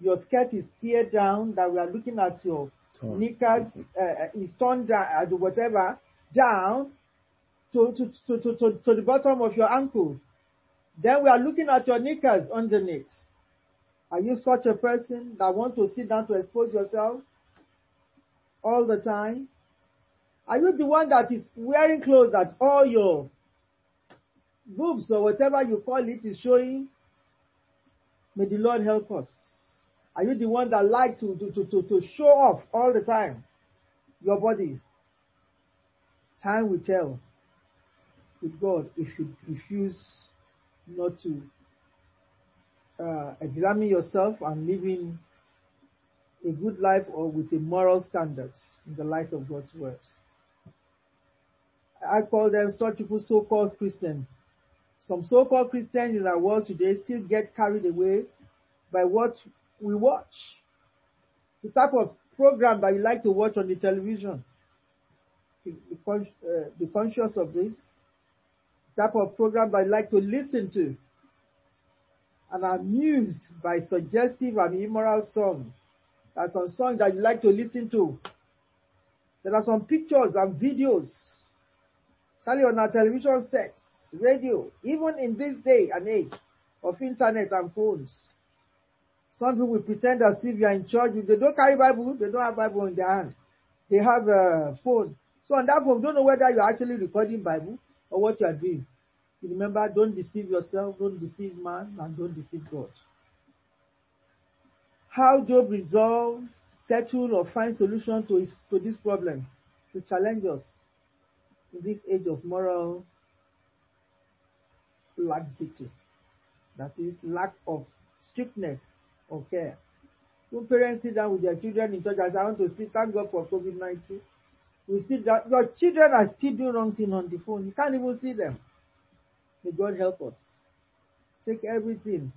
your skirt is teared down, that we are looking at your Torn. knickers, uh, is torn down, uh, whatever, down to, to, to, to, to, to the bottom of your ankle. Then we are looking at your knickers underneath. Are you such a person that want to sit down to expose yourself all the time? Are you the one that is wearing clothes that all your boobs or whatever you call it is showing? May the Lord help us. Are you the one that like to, to, to, to, show off all the time your body? Time will tell with God if you refuse not to uh, examine yourself and living a good life or with a moral standards in the light of God's word. I call them such people so-called Christians. Some so-called Christians in our world today still get carried away by what we watch. The type of program that you like to watch on the television. Be, con- uh, be conscious of this. The type of program that you like to listen to. And amused by suggestive and immoral songs. There are some songs that you like to listen to. There are some pictures and videos, especially on our television sets, radio, even in this day and age of internet and phones. Some people will pretend as if you are in church. If they don't carry Bible, they don't have Bible in their hand. They have a phone. So on that phone, don't know whether you're actually recording Bible or what you are doing. Remember, don't deceive yourself, don't deceive man, and don't deceive God. How Job resolve, settle, or find solution to, his, to this problem to challenge us this age of moral laxity. That is, lack of strictness or care. When parents sit down with their children in church and say, I want to see, thank God for COVID 19. You see that your children are still doing wrong thing on the phone. You can't even see them. May God help us. Take everything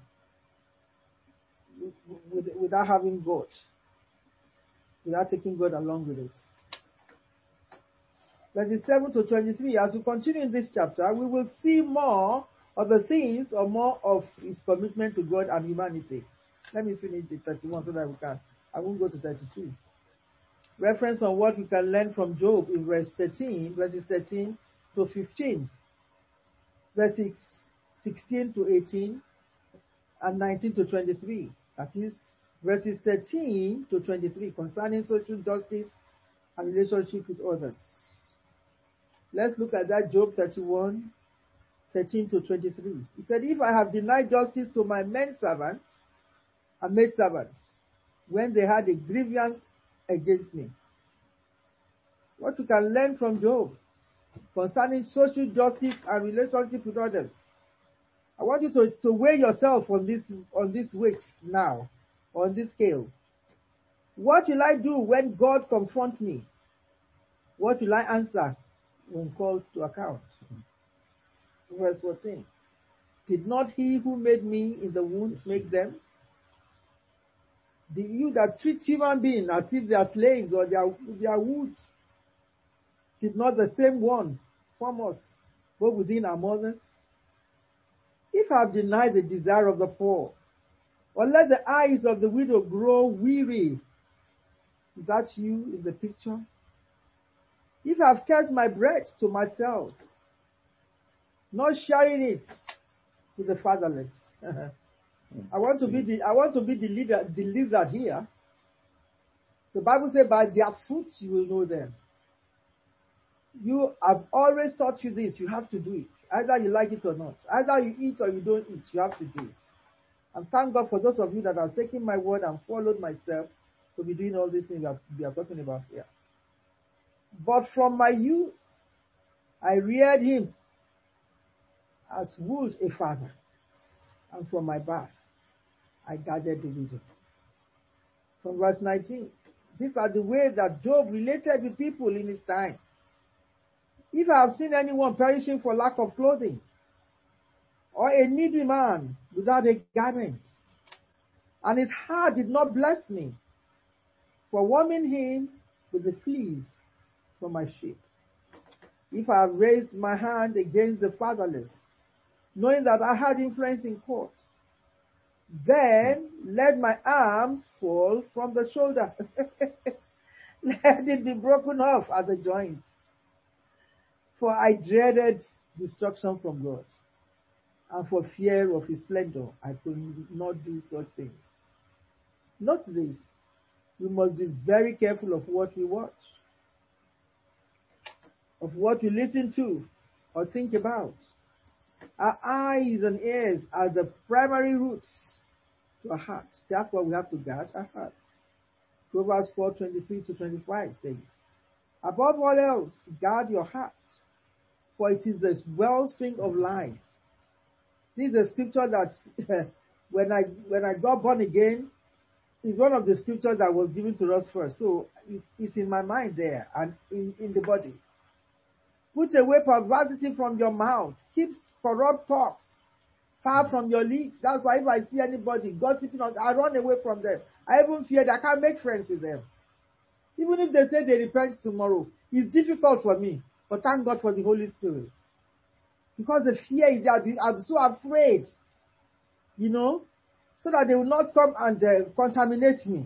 with, without having God, without taking God along with it. Verses 7 to 23, as we continue in this chapter, we will see more of the things or more of his commitment to God and humanity. Let me finish the 31 so that we can. I won't go to 32. Reference on what we can learn from Job in verse 13, verses 13 to 15, verses 16 to 18, and 19 to 23. That is verses 13 to 23 concerning social justice and relationship with others. Let's look at that Job 31, 13 to 23. He said, If I have denied justice to my men servants and maid servants when they had a grievance against me. What you can learn from Job concerning social justice and relationship with others. I want you to, to weigh yourself on this on this weight now, on this scale. What will I do when God confronts me? What will I answer when called to account? Verse 14. Did not he who made me in the womb make them? Did you that treat human beings as if they are slaves or they are, they are wood, did not the same one form us both within our mothers? If I have denied the desire of the poor, or let the eyes of the widow grow weary, is that you in the picture? If I have kept my bread to myself, not sharing it with the fatherless. I want to be the I want to be the leader, the here. The Bible says, by their fruits you will know them. You I've always taught you this, you have to do it. Either you like it or not. Either you eat or you don't eat, you have to do it. And thank God for those of you that have taken my word and followed myself to be doing all these things that we are talking about here. But from my youth, I reared him as would a father. And from my birth, I gathered the widow. From verse 19, these are the ways that Job related with people in his time. If I have seen anyone perishing for lack of clothing, or a needy man without a garment, and his heart did not bless me, for warming him with the fleece from my sheep. If I raised my hand against the fatherless, knowing that I had influence in court. Then let my arm fall from the shoulder. let it be broken off at the joint. For I dreaded destruction from God. And for fear of his splendor, I could not do such things. Not this. We must be very careful of what we watch, of what we listen to or think about. Our eyes and ears are the primary routes to our hearts. Therefore, we have to guard our hearts. Proverbs 4 23 to 25 says, Above all else, guard your heart, for it is the wellspring of life. This is a scripture that when I when I got born again, is one of the scriptures that was given to us first. So it's, it's in my mind there and in, in the body. Put away perversity from your mouth. Keep corrupt talks far from your lips. That's why if I see anybody gossiping, I run away from them. I even fear that I can't make friends with them. Even if they say they repent tomorrow, it's difficult for me. But thank God for the Holy Spirit. Because the fear is that I'm so afraid. You know? So that they will not come and uh, contaminate me.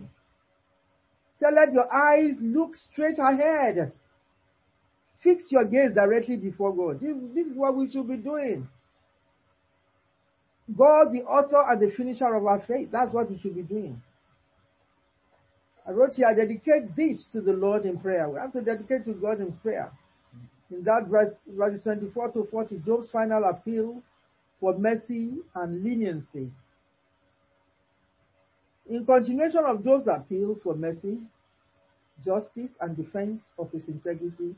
So let your eyes look straight ahead. Fix your gaze directly before God. This, this is what we should be doing. God, the author and the finisher of our faith. That's what we should be doing. I wrote here, I dedicate this to the Lord in prayer. We have to dedicate to God in prayer. In that verse, verses 24 to 40, Job's final appeal for mercy and leniency. In continuation of Job's appeal for mercy, justice, and defense of his integrity,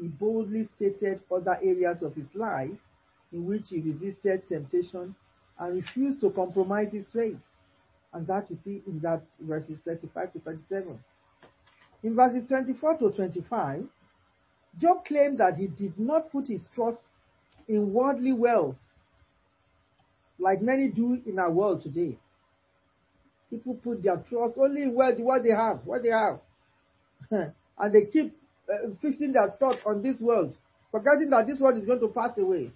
he boldly stated other areas of his life in which he resisted temptation and refused to compromise his faith. And that you see in that verses 35 to 37. In verses 24 to 25, Job claimed that he did not put his trust in worldly wealth like many do in our world today. People put their trust only in wealth, what they have, what they have. and they keep uh, fixing their thought on this world, forgetting that this world is going to pass away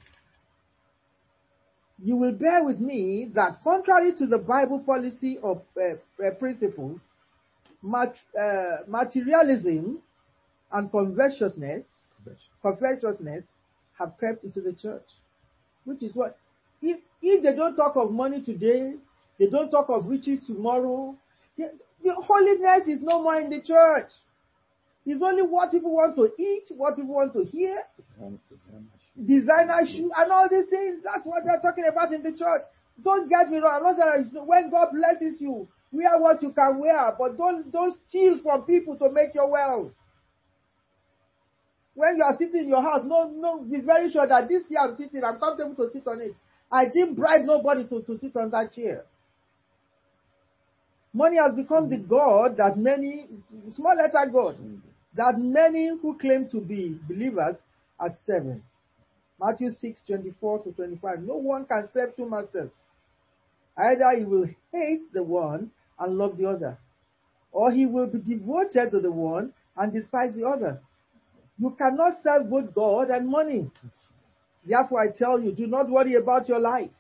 you will bear with me that contrary to the Bible policy of uh, uh, principles, mat, uh, materialism and covetousness, covetousness have crept into the church. Which is what, if, if they don't talk of money today, they don't talk of riches tomorrow, the, the holiness is no more in the church. It's only what people want to eat, what people want to hear, designer shoe, and all these things. That's what they're talking about in the church. Don't get me wrong. Not when God blesses you, wear what you can wear, but don't don't steal from people to make your wealth. When you are sitting in your house, no, no, be very sure that this chair I'm sitting, I'm comfortable to sit on it. I didn't bribe nobody to, to sit on that chair. Money has become the God that many, small letter God, that many who claim to be believers are serving. Matthew 6, 24 to 25. No one can serve two masters. Either he will hate the one and love the other, or he will be devoted to the one and despise the other. You cannot serve both God and money. Therefore, I tell you, do not worry about your life,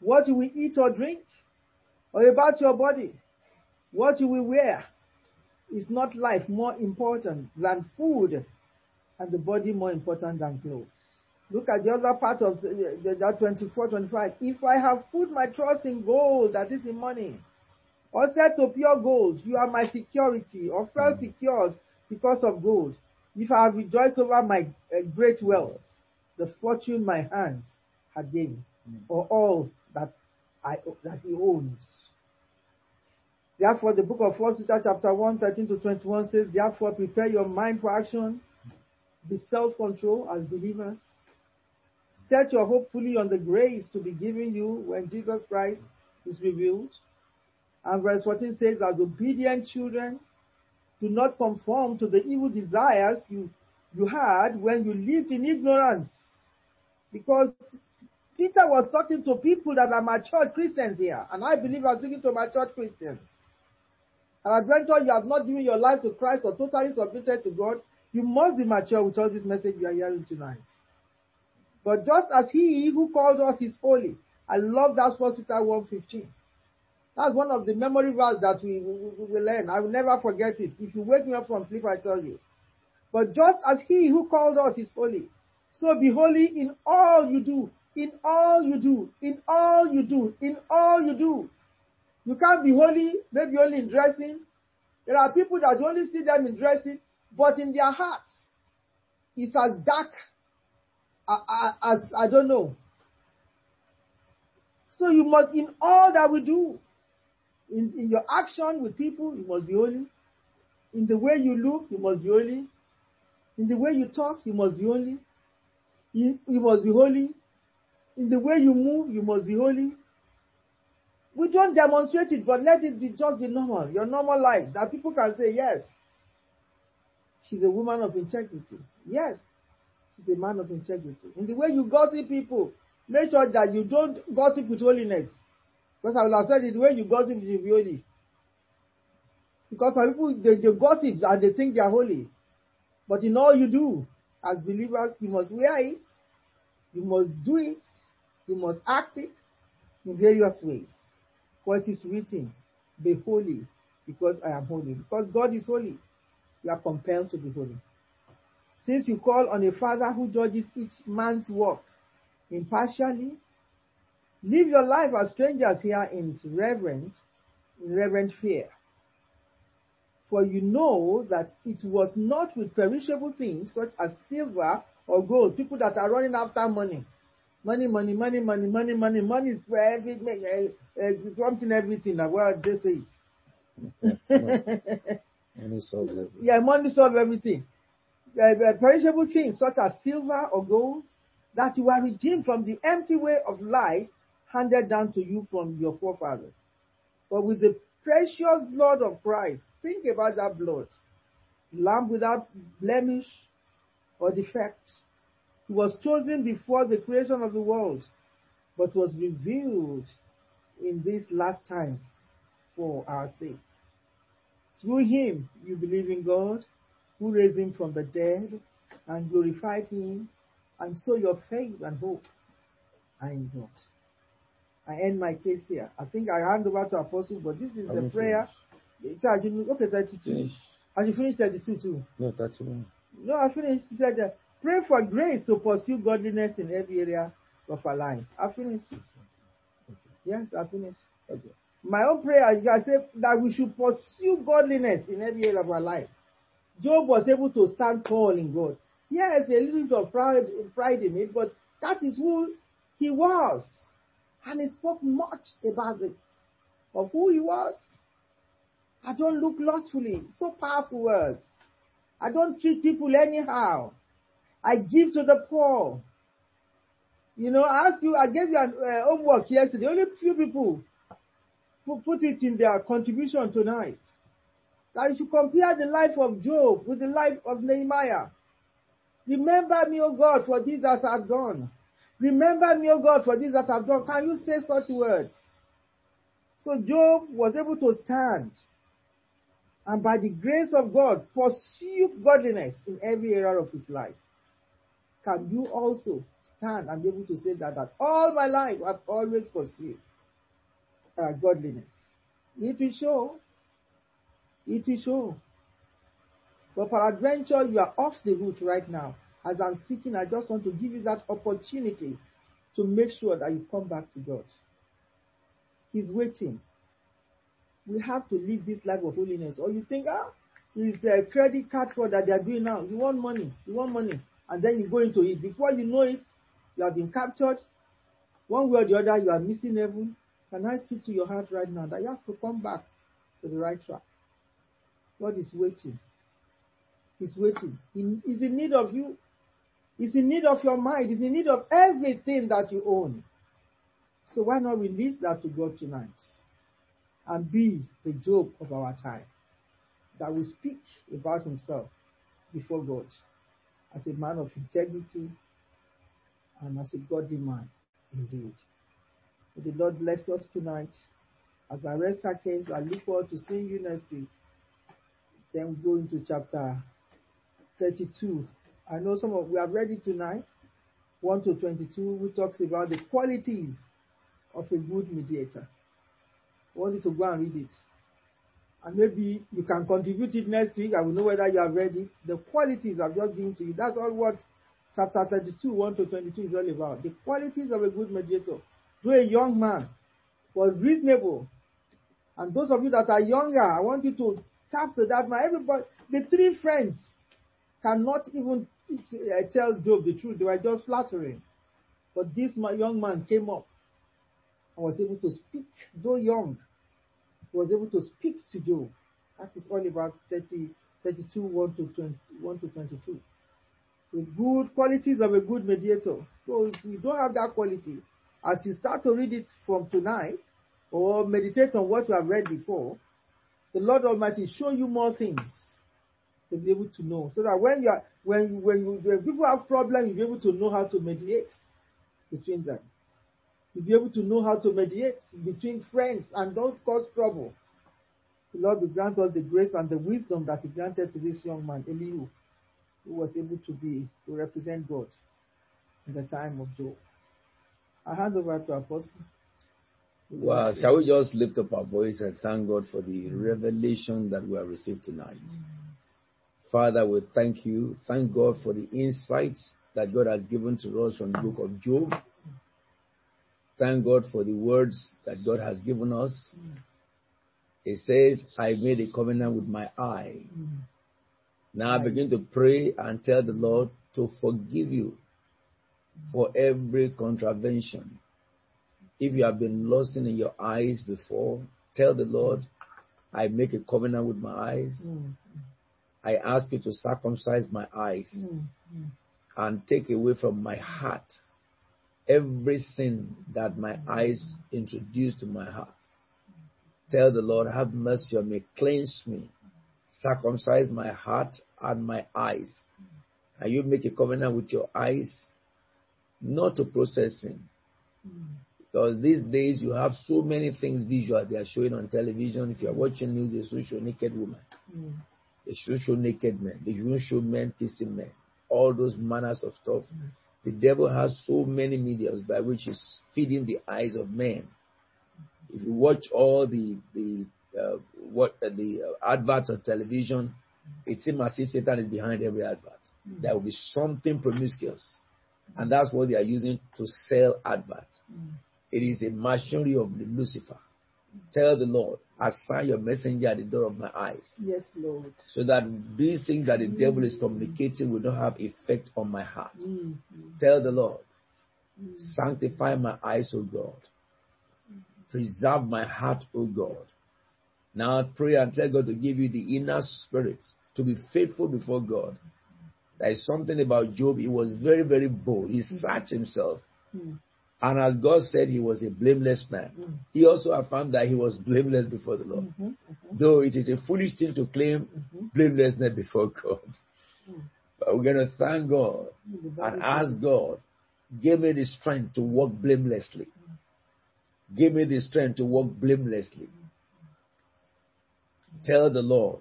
what you will eat or drink, or about your body, what you will wear. Is not life more important than food, and the body more important than clothes? Look at the other part of the, the, that 24, 25. If I have put my trust in gold, that is in money, or set to pure gold, you are my security, or felt secured because of gold. If I have rejoiced over my uh, great wealth, the fortune my hands had gained, or all that I that he owns. Therefore, the book of First Peter chapter 1, 13 to 21 says, Therefore, prepare your mind for action, be self-control as believers, Set your hope fully on the grace to be given you when Jesus Christ is revealed. And verse 14 says, as obedient children, do not conform to the evil desires you, you had when you lived in ignorance. Because Peter was talking to people that are mature Christians here. And I believe I was talking to mature Christians. And adventure, you have not given your life to Christ or totally submitted to God. You must be mature with all this message you are hearing tonight. But just as he who called us is holy. I love that first Peter 115. That's one of the memory verse that we, we, we learn. I will never forget it. If you wake me up from sleep, I tell you. But just as he who called us is holy, so be holy in all you do, in all you do, in all you do, in all you do. You can't be holy, maybe only in dressing. There are people that you only see them in dressing, but in their hearts, it's as dark as, as I don't know. So you must, in all that we do, in, in your action with people, you must be holy. In the way you look, you must be holy. In the way you talk, you must be holy. You, you must be holy. In the way you move, you must be holy. We don't demonstrate it, but let it be just the normal, your normal life, that people can say, yes, she's a woman of integrity. Yes, she's a man of integrity. In the way you gossip people, make sure that you don't gossip with holiness. Because I will have said it, the way you gossip, you be holy. Because some people, they, they gossip and they think they are holy. But in all you do, as believers, you must wear it, you must do it, you must act it in various ways. It is written, Be holy, because I am holy. Because God is holy, you are compelled to be holy. Since you call on a Father who judges each man's work impartially, live your life as strangers here in reverent, in reverent fear. For you know that it was not with perishable things such as silver or gold, people that are running after money. Money, money, money, money, money, money, money is for everything, uh, uh, something, everything. Well, they say it. money solves everything. Yeah, money solves everything. Uh, perishable things such as silver or gold, that you are redeemed from the empty way of life handed down to you from your forefathers. But with the precious blood of Christ, think about that blood. Lamb without blemish or defect. He was chosen before the creation of the world, but was revealed in these last times for our sake. Through him you believe in God, who raised him from the dead and glorified him, and so your faith and hope are in God. I end my case here. I think I hand over to Apostle, but this is the prayer. It's, okay, 32. Finish. And you finished 32 too? No, 31. No, I finished. He said, pray for grace to pursue godliness in every area of our life. I finished. Yes, I finished. Okay. My own prayer, I say that we should pursue godliness in every area of our life. Job was able to stand tall in God. Yes, a little bit of pride, pride in it, but that is who he was. And he spoke much about it, of who he was. I don't look lustfully. So powerful words. I don't treat people anyhow. I give to the poor. You know, I asked you, I gave you an uh, homework yesterday. Only few people who put it in their contribution tonight. That you should compare the life of Job with the life of Nehemiah. Remember me, O God, for this that I've done. Remember me, O God, for this that I've done. Can you say such words? So Job was able to stand and by the grace of God pursue godliness in every area of his life. Can you also stand and be able to say that, that all my life I've always pursued uh, godliness? It will show. It will show. But for adventure, you are off the route right now. As I'm speaking, I just want to give you that opportunity to make sure that you come back to God. He's waiting. We have to live this life of holiness. Or you think, ah, it's the credit card fraud that they are doing now. You want money, you want money, and then you go into it. Before you know it, you have been captured. One way or the other, you are missing heaven. Can I speak to your heart right now that you have to come back to the right track? God is waiting. He's waiting. He is in need of you. He's in need of your mind. He's in need of everything that you own. So why not release that to God tonight? And be the Job of our time that will speak about himself before God as a man of integrity and as a godly man indeed. May the Lord bless us tonight. As I rest our case, I look forward to seeing you next week. Then we go into chapter 32. I know some of we are ready tonight. 1 to 22, which talks about the qualities of a good mediator. I want you to go and read it. And maybe you can contribute it next week. I will know whether you have read it. The qualities I've just given to you. That's all what chapter 32, 1 to 22 is all about. The qualities of a good mediator. Though a young man was reasonable. And those of you that are younger, I want you to tap to that man. Everybody, the three friends cannot even uh, tell Job the truth. They were just flattering. But this young man came up and was able to speak, though young, was able to speak to Job. That is all about 30, 32, 1 to, 20, 1 to 22. The good qualities of a good mediator. So if you don't have that quality, as you start to read it from tonight, or meditate on what you have read before, the Lord Almighty show you more things to be able to know. So that when you are when when, you, when people have problems, you'll be able to know how to mediate between them. You'll be able to know how to mediate between friends and don't cause trouble. The Lord will grant us the grace and the wisdom that He granted to this young man, Elihu, who was able to be to represent God in the time of Job. I hand over to Apostle. Well, shall we just lift up our voice and thank God for the revelation that we have received tonight? Father, we thank you. Thank God for the insights that God has given to us from the book of Job. Thank God for the words that God has given us. Mm. It says, I made a covenant with my eye. Mm. Now I begin to pray and tell the Lord to forgive you for every contravention. If you have been lost in your eyes before, tell the Lord, I make a covenant with my eyes. Mm. I ask you to circumcise my eyes and take away from my heart every sin that my eyes introduce to my heart. Tell the Lord, have mercy on me, cleanse me, circumcise my heart and my eyes. And you make a covenant with your eyes not to process sin. Because these days you have so many things visual they are showing on television. If you are watching news, they show show naked woman. Mm. They should show naked men. They should show men kissing men. All those manners of stuff. Mm. The devil has so many mediums by which he's feeding the eyes of men. If you watch all the the uh, what uh, the uh, adverts on television, it seems as if Satan is behind every advert. Mm. There will be something promiscuous, and that's what they are using to sell adverts. Mm. It is a machinery of the Lucifer. Tell the Lord, assign your messenger at the door of my eyes. Yes, Lord. So that these things that the mm. devil is communicating will not have effect on my heart. Mm. Tell the Lord, mm. sanctify my eyes, O God. Preserve my heart, O God. Now pray and tell God to give you the inner spirit to be faithful before God. There is something about Job. He was very, very bold. He searched himself. And as God said, he was a blameless man. Mm. He also affirmed that he was blameless before the Lord. Mm-hmm, mm-hmm. Though it is a foolish thing to claim mm-hmm. blamelessness before God. Mm. But we're going to thank God and ask God, give me the strength to walk blamelessly. Give me the strength to walk blamelessly. Tell the Lord,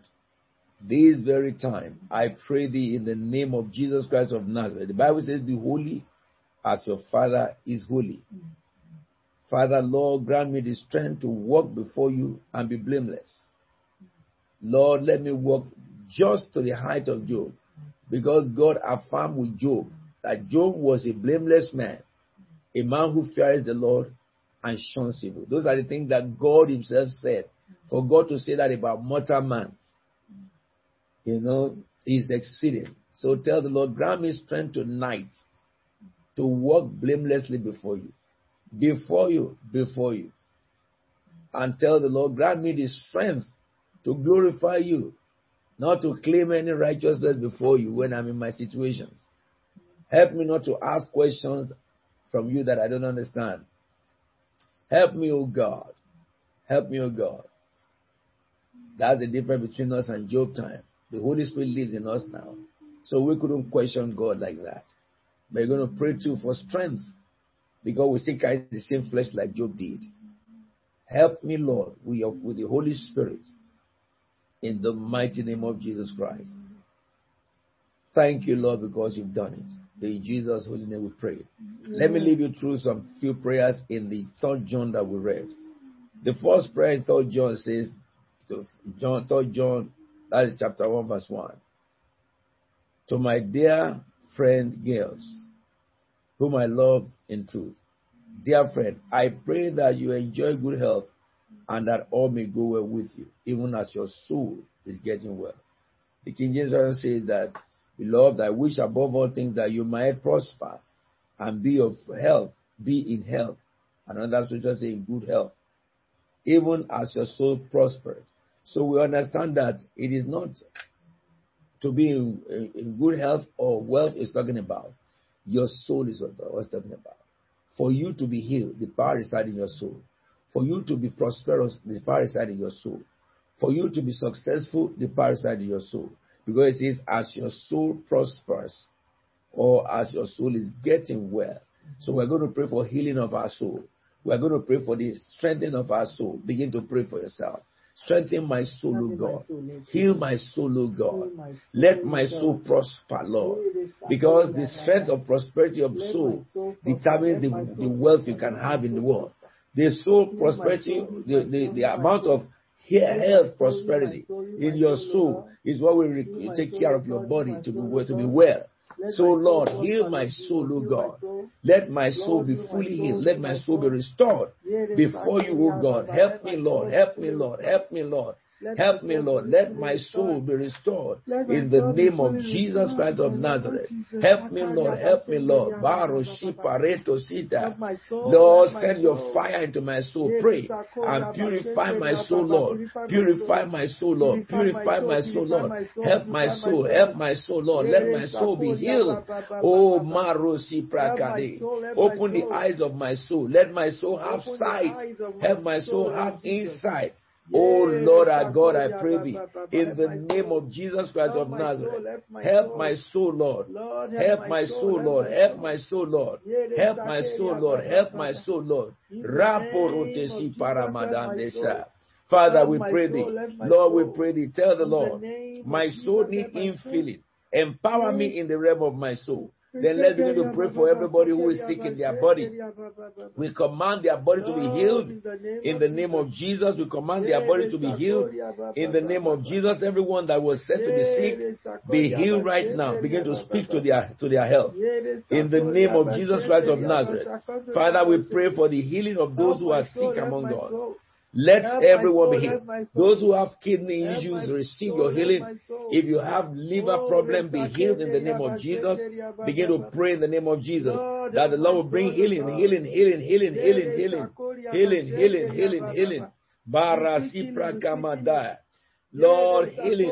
this very time, I pray thee in the name of Jesus Christ of Nazareth. The Bible says, Be holy as your Father is holy. Father, Lord, grant me the strength to walk before you and be blameless. Lord, let me walk just to the height of Job, because God affirmed with Job that Job was a blameless man, a man who fears the Lord and shuns evil. Those are the things that God Himself said. For God to say that about mortal man, you know, is exceeding. So tell the Lord, grant me strength tonight to walk blamelessly before you. Before you, before you. And tell the Lord, grant me the strength to glorify you, not to claim any righteousness before you when I'm in my situations. Help me not to ask questions from you that I don't understand. Help me, O God. Help me, O God. That's the difference between us and Job time. The Holy Spirit lives in us now. So we couldn't question God like that. We're going to pray too for strength because we still carry the same flesh like Job did. Help me, Lord, with, your, with the Holy Spirit in the mighty name of Jesus Christ. Thank you, Lord, because you've done it. In Jesus' holy name we pray. Let me lead you through some few prayers in the third John that we read. The first prayer in third John says, to John, third John, that is chapter 1, verse 1. To my dear friend Gaius, whom I love in truth. Dear friend, I pray that you enjoy good health and that all may go well with you, even as your soul is getting well. The King James Version says that, Beloved, I wish above all things that you might prosper and be of health, be in health. And another scripture says in good health, even as your soul prospers. So we understand that it is not to be in, in good health or wealth is talking about. Your soul is what I was talking about. For you to be healed, the power resides in your soul. For you to be prosperous, the power resides in your soul. For you to be successful, the power resides in your soul. Because it says, as your soul prospers, or as your soul is getting well. So we're going to pray for healing of our soul. We're going to pray for the strengthening of our soul. Begin to pray for yourself. Strengthen my soul, O God. Heal my soul, O God. Let my soul prosper, Lord. Because the strength of prosperity of soul determines the, the wealth you can have in the world. The soul prosperity, the, the, the amount of health prosperity in your soul is what will take care of your body to be, to be well. So, Lord, heal my soul, O God. Let my soul be fully healed. Let my soul be restored before you, O God. Help me, Lord. Help me, Lord. Help me, Lord. Help me, Lord. Let Help me, Lord. Let my soul be restored in the name of Jesus Christ of Nazareth. Help me, Lord. Help me, Lord. Lord, send your fire into my soul. Pray and purify my soul, Lord. Purify my soul, Lord. Purify my soul, Lord. Help my soul. Help my soul, Lord. Let my soul be healed. Oh, Marosi Prakade. Open the eyes of my soul. Let my soul have sight. Help my soul have insight. Oh Lord our God, I pray thee, in the name of Jesus Christ of Nazareth, help my soul, Lord. Help my soul, Lord. Help my soul, Lord. Help my soul, Lord. Help my soul, Lord. Raporotesi paramadandesha. Father, we pray thee. Lord, we pray thee. Tell the Lord, my soul need infilling. Empower me in the realm of my soul. Then let's begin to pray for everybody who is sick in their body. We command their body to be healed in the name of Jesus. We command their body to be healed in the name of Jesus. Everyone that was said to be sick, be healed right now. Begin to speak to their to their health in the name of Jesus Christ of Nazareth. Father, we pray for the healing of those who are sick among us. Let everyone be healed. Those who have kidney issues, receive soul, your healing. If you have liver oh, problem, be healed in the name of Jesus. Begin to pray in the name of Jesus that the Lord will bring healing, healing, healing, healing, healing, healing, healing, healing, healing, healing. Barasi prakamadaya. Lord, healing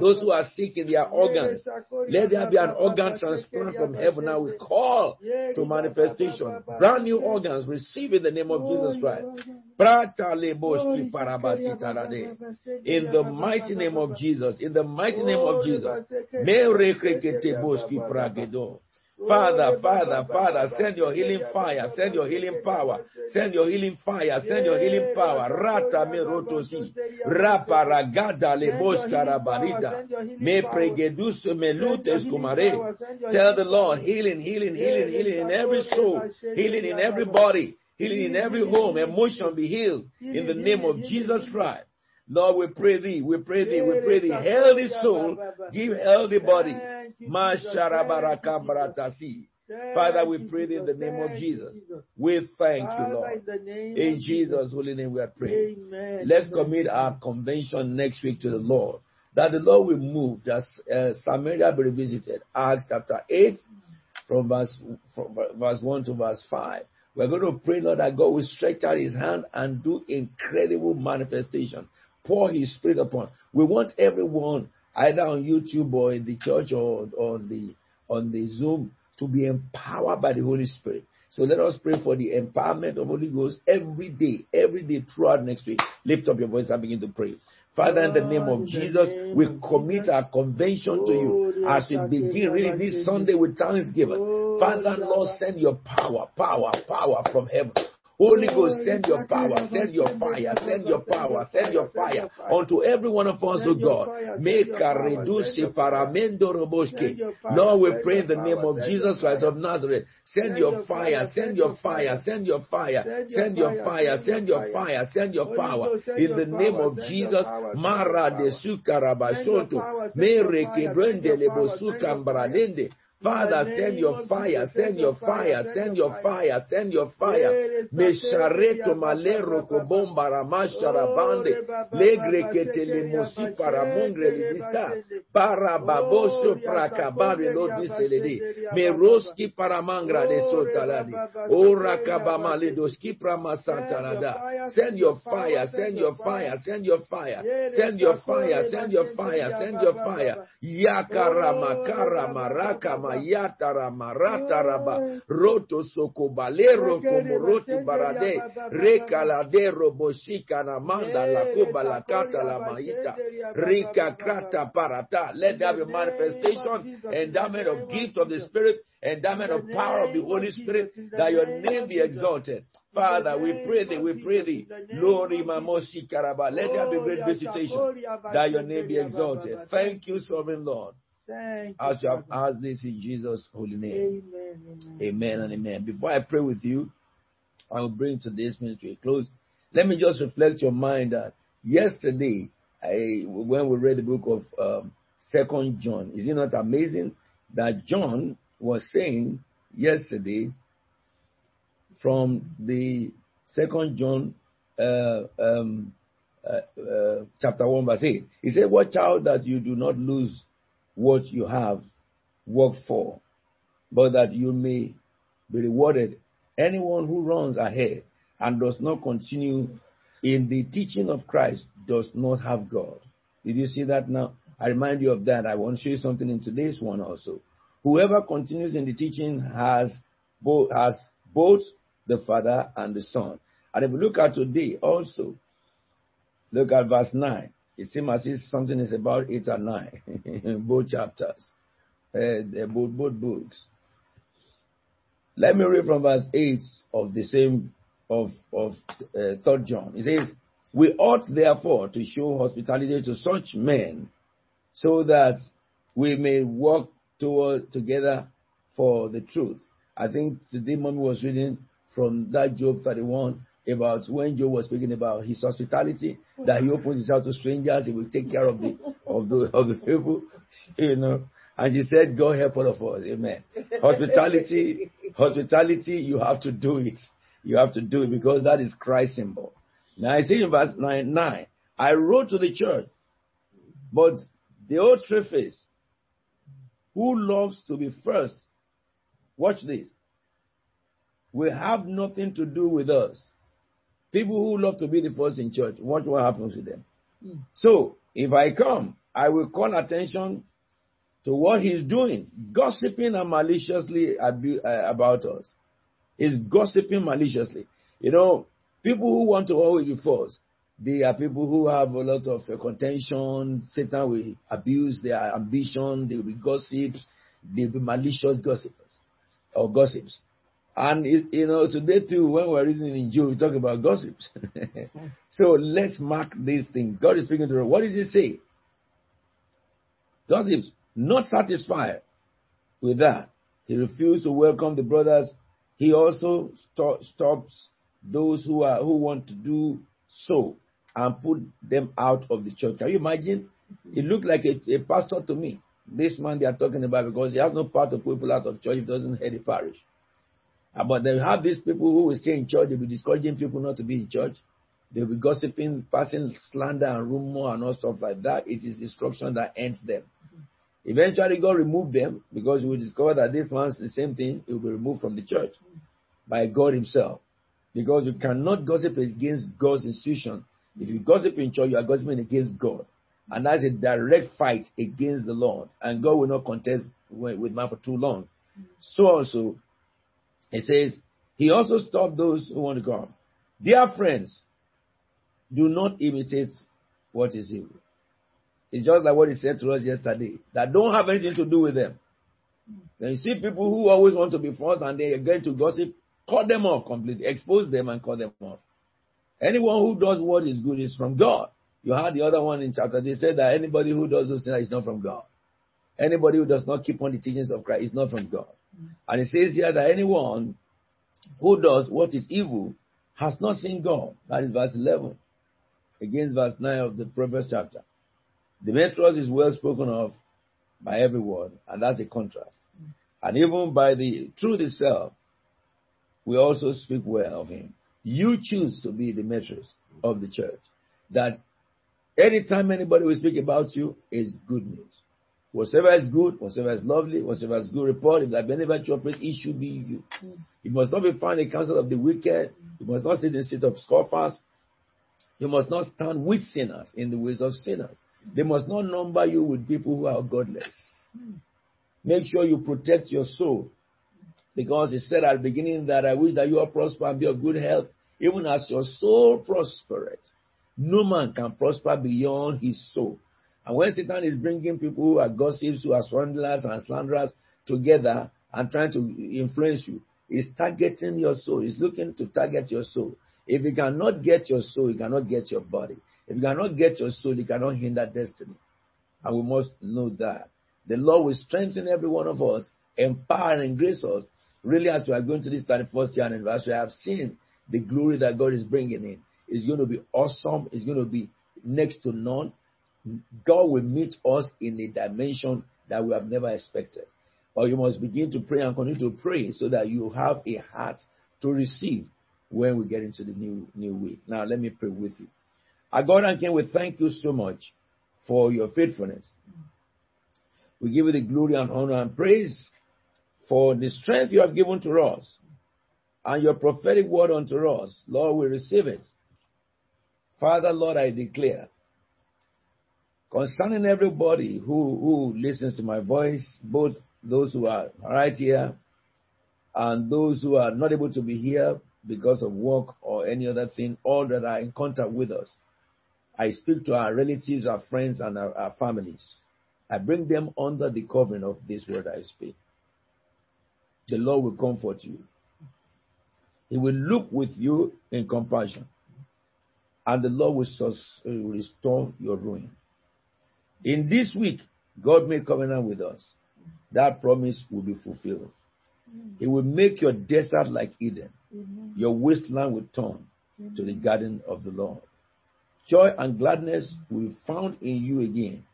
those who are sick in their organs. Let there be an organ transplant from heaven. Now we call to manifestation. Brand new organs, receive in the name of Jesus Christ. In the mighty name of Jesus, in the mighty name of Jesus. Father, Father, Father, send your healing fire, send your healing power, send your healing fire, send your healing power. Rata me rotosi, rapa ragada le boscarabarida, me pregedus me lutes kumare. Tell the Lord, healing, healing, healing, healing in every soul, healing in every body, healing in every home, emotion be healed. in the name of Jesus Christ. Lord, we pray thee, we pray thee, we pray thee. Healthy soul, give healthy body. Father, we pray thee in the name of Jesus. We thank you, Lord. In Jesus' holy name we are praying. Let's commit our convention next week to the Lord. That the Lord will move, that uh, Samaria be revisited. Acts chapter 8, from verse, from verse 1 to verse 5. We're going to pray, Lord, that God will stretch out his hand and do incredible manifestation pour his spirit upon. We want everyone, either on YouTube or in the church or on the on the Zoom, to be empowered by the Holy Spirit. So let us pray for the empowerment of Holy Ghost every day, every day throughout next week. Lift up your voice and begin to pray. Father, in the name of Jesus, we commit our convention to you as we begin really this Sunday with thanksgiving. Father, Lord, send your power, power, power from heaven Holy Ghost, send your power, send your fire, send your power, send your fire unto every one of us, O God. Make a reduce paramendo roboshke. Lord, we pray in the name of Jesus Christ of Nazareth. Send your fire, send your fire, send your fire, send your fire, send your fire, send your power. In the name of Jesus, Mara de Sukarabashonto, Mere Kebrende Lebosukambralende. Father, send your fire, send your fire, send your fire, send your fire. Meshareto malero kobomba ramashara bande, legre que telemosi para mongre levista, para baboso prakabare lo diselede, meroski para mangra de sotaladi, ora kabama ledoski. Send your fire, send your fire, send your fire, send your fire, send your fire, send your fire. Yakara makara maraka mayatara marata raba roto sokobalero komoroti barade. rekaladero boshika na manda la kuba la kata la maita. rika krata parata. Let there be manifestation endowment of gift of the spirit endowment of power of the holy spirit that your name be exalted. Father, we pray thee, we pray thee. Lord, Imamoshi Karaba, let there be great visitation, that your name be exalted. Thank you, sovereign Lord. Thank As you you. have asked this in Jesus' holy name. Amen. Amen and amen. Before I pray with you, I will bring today's ministry a close. Let me just reflect your mind that yesterday, I, when we read the book of um, Second John, is it not amazing that John was saying yesterday from the Second John uh, um, uh, uh, chapter one verse eight? He said, "Watch out that you do not lose what you have worked for." but that you may be rewarded. Anyone who runs ahead and does not continue in the teaching of Christ does not have God. Did you see that now? I remind you of that. I want to show you something in today's one also. Whoever continues in the teaching has both, has both the Father and the Son. And if we look at today also, look at verse 9. It seems as if something is about 8 and 9, in both chapters, uh, both, both books. Let me read from verse 8 of the same of of uh, third John. It says, "We ought therefore to show hospitality to such men, so that we may work toward together for the truth." I think today, mommy was reading from that Job 31 about when Job was speaking about his hospitality, that he opens himself to strangers, he will take care of the of the of the people, you know. And he said, God help all of us. Amen. Hospitality, hospitality, you have to do it. You have to do it because that is Christ's symbol. Now I see in verse 9, 9, I wrote to the church, but Diotrephes, who loves to be first, watch this, will have nothing to do with us. People who love to be the first in church, watch what happens with them. So, if I come, I will call attention to what he's doing, gossiping and maliciously abu- uh, about us. He's gossiping maliciously. You know, people who want to always be first, they are people who have a lot of uh, contention. Satan will abuse their ambition. They will be gossips. They'll be malicious gossipers or gossips. And you know, today too, when we're reading in Job, we talk about gossips. so let's mark these things. God is speaking to us. What does he say? Gossips, not satisfied with that, he refused to welcome the brothers. He also sto- stops those who are who want to do so and put them out of the church. Can you imagine? It looked like a, a pastor to me. This man they are talking about because he has no power to put people out of church he doesn't head a parish. But they have these people who will stay in church, they'll be discouraging people not to be in church. They'll be gossiping, passing slander and rumor and all stuff like that. It is destruction that ends them. Eventually, God removed them because we discover that this one's the same thing. It will be removed from the church by God Himself. Because you cannot gossip against God's institution. If you gossip in church, you are gossiping against God. And that's a direct fight against the Lord. And God will not contest with man for too long. So also, it says, He also stopped those who want to come. Dear friends, do not imitate what is evil. It's just like what he said to us yesterday. That don't have anything to do with them. When you see people who always want to be first and they are going to gossip, cut them off completely, expose them and cut them off. Anyone who does what is good is from God. You had the other one in chapter. They said that anybody who does those things is not from God. Anybody who does not keep on the teachings of Christ is not from God. Mm. And it says here that anyone who does what is evil has not seen God. That is verse 11 against verse 9 of the previous chapter. The Demetrius is well spoken of by everyone, and that's a contrast. Mm. And even by the truth itself, we also speak well of him. You choose to be the Demetrius of the church. That anytime anybody will speak about you is good news. Whatever is good, whatever is lovely, whatever is good report, if that benefit your praise, it should be you. You must not be found in the counsel of the wicked. You must not sit in the seat of scoffers. You must not stand with sinners in the ways of sinners. They must not number you with people who are godless. Make sure you protect your soul. Because it said at the beginning that I wish that you are prosper and be of good health, even as your soul prospereth. No man can prosper beyond his soul. And when Satan is bringing people who are gossips, who are swindlers and slanderers together and trying to influence you, he's targeting your soul. He's looking to target your soul. If he cannot get your soul, he cannot get your body. If you cannot get your soul, you cannot hinder destiny. And we must know that. The Lord will strengthen every one of us, empower and grace us. Really, as we are going to this 31st year anniversary, I have seen the glory that God is bringing in. It's going to be awesome. It's going to be next to none. God will meet us in a dimension that we have never expected. Or you must begin to pray and continue to pray so that you have a heart to receive when we get into the new new week. Now let me pray with you. Our God and King, we thank you so much for your faithfulness. We give you the glory and honor and praise for the strength you have given to us and your prophetic word unto us. Lord, we receive it. Father, Lord, I declare concerning everybody who, who listens to my voice, both those who are right here and those who are not able to be here because of work or any other thing, all that are in contact with us. I speak to our relatives, our friends, and our, our families. I bring them under the covering of this word I speak. The Lord will comfort you. He will look with you in compassion. And the Lord will uh, restore your ruin. In this week, God made covenant with us. That promise will be fulfilled. Mm. He will make your desert like Eden. Your wasteland will turn to the garden of the Lord. Joy and gladness will be found in you again.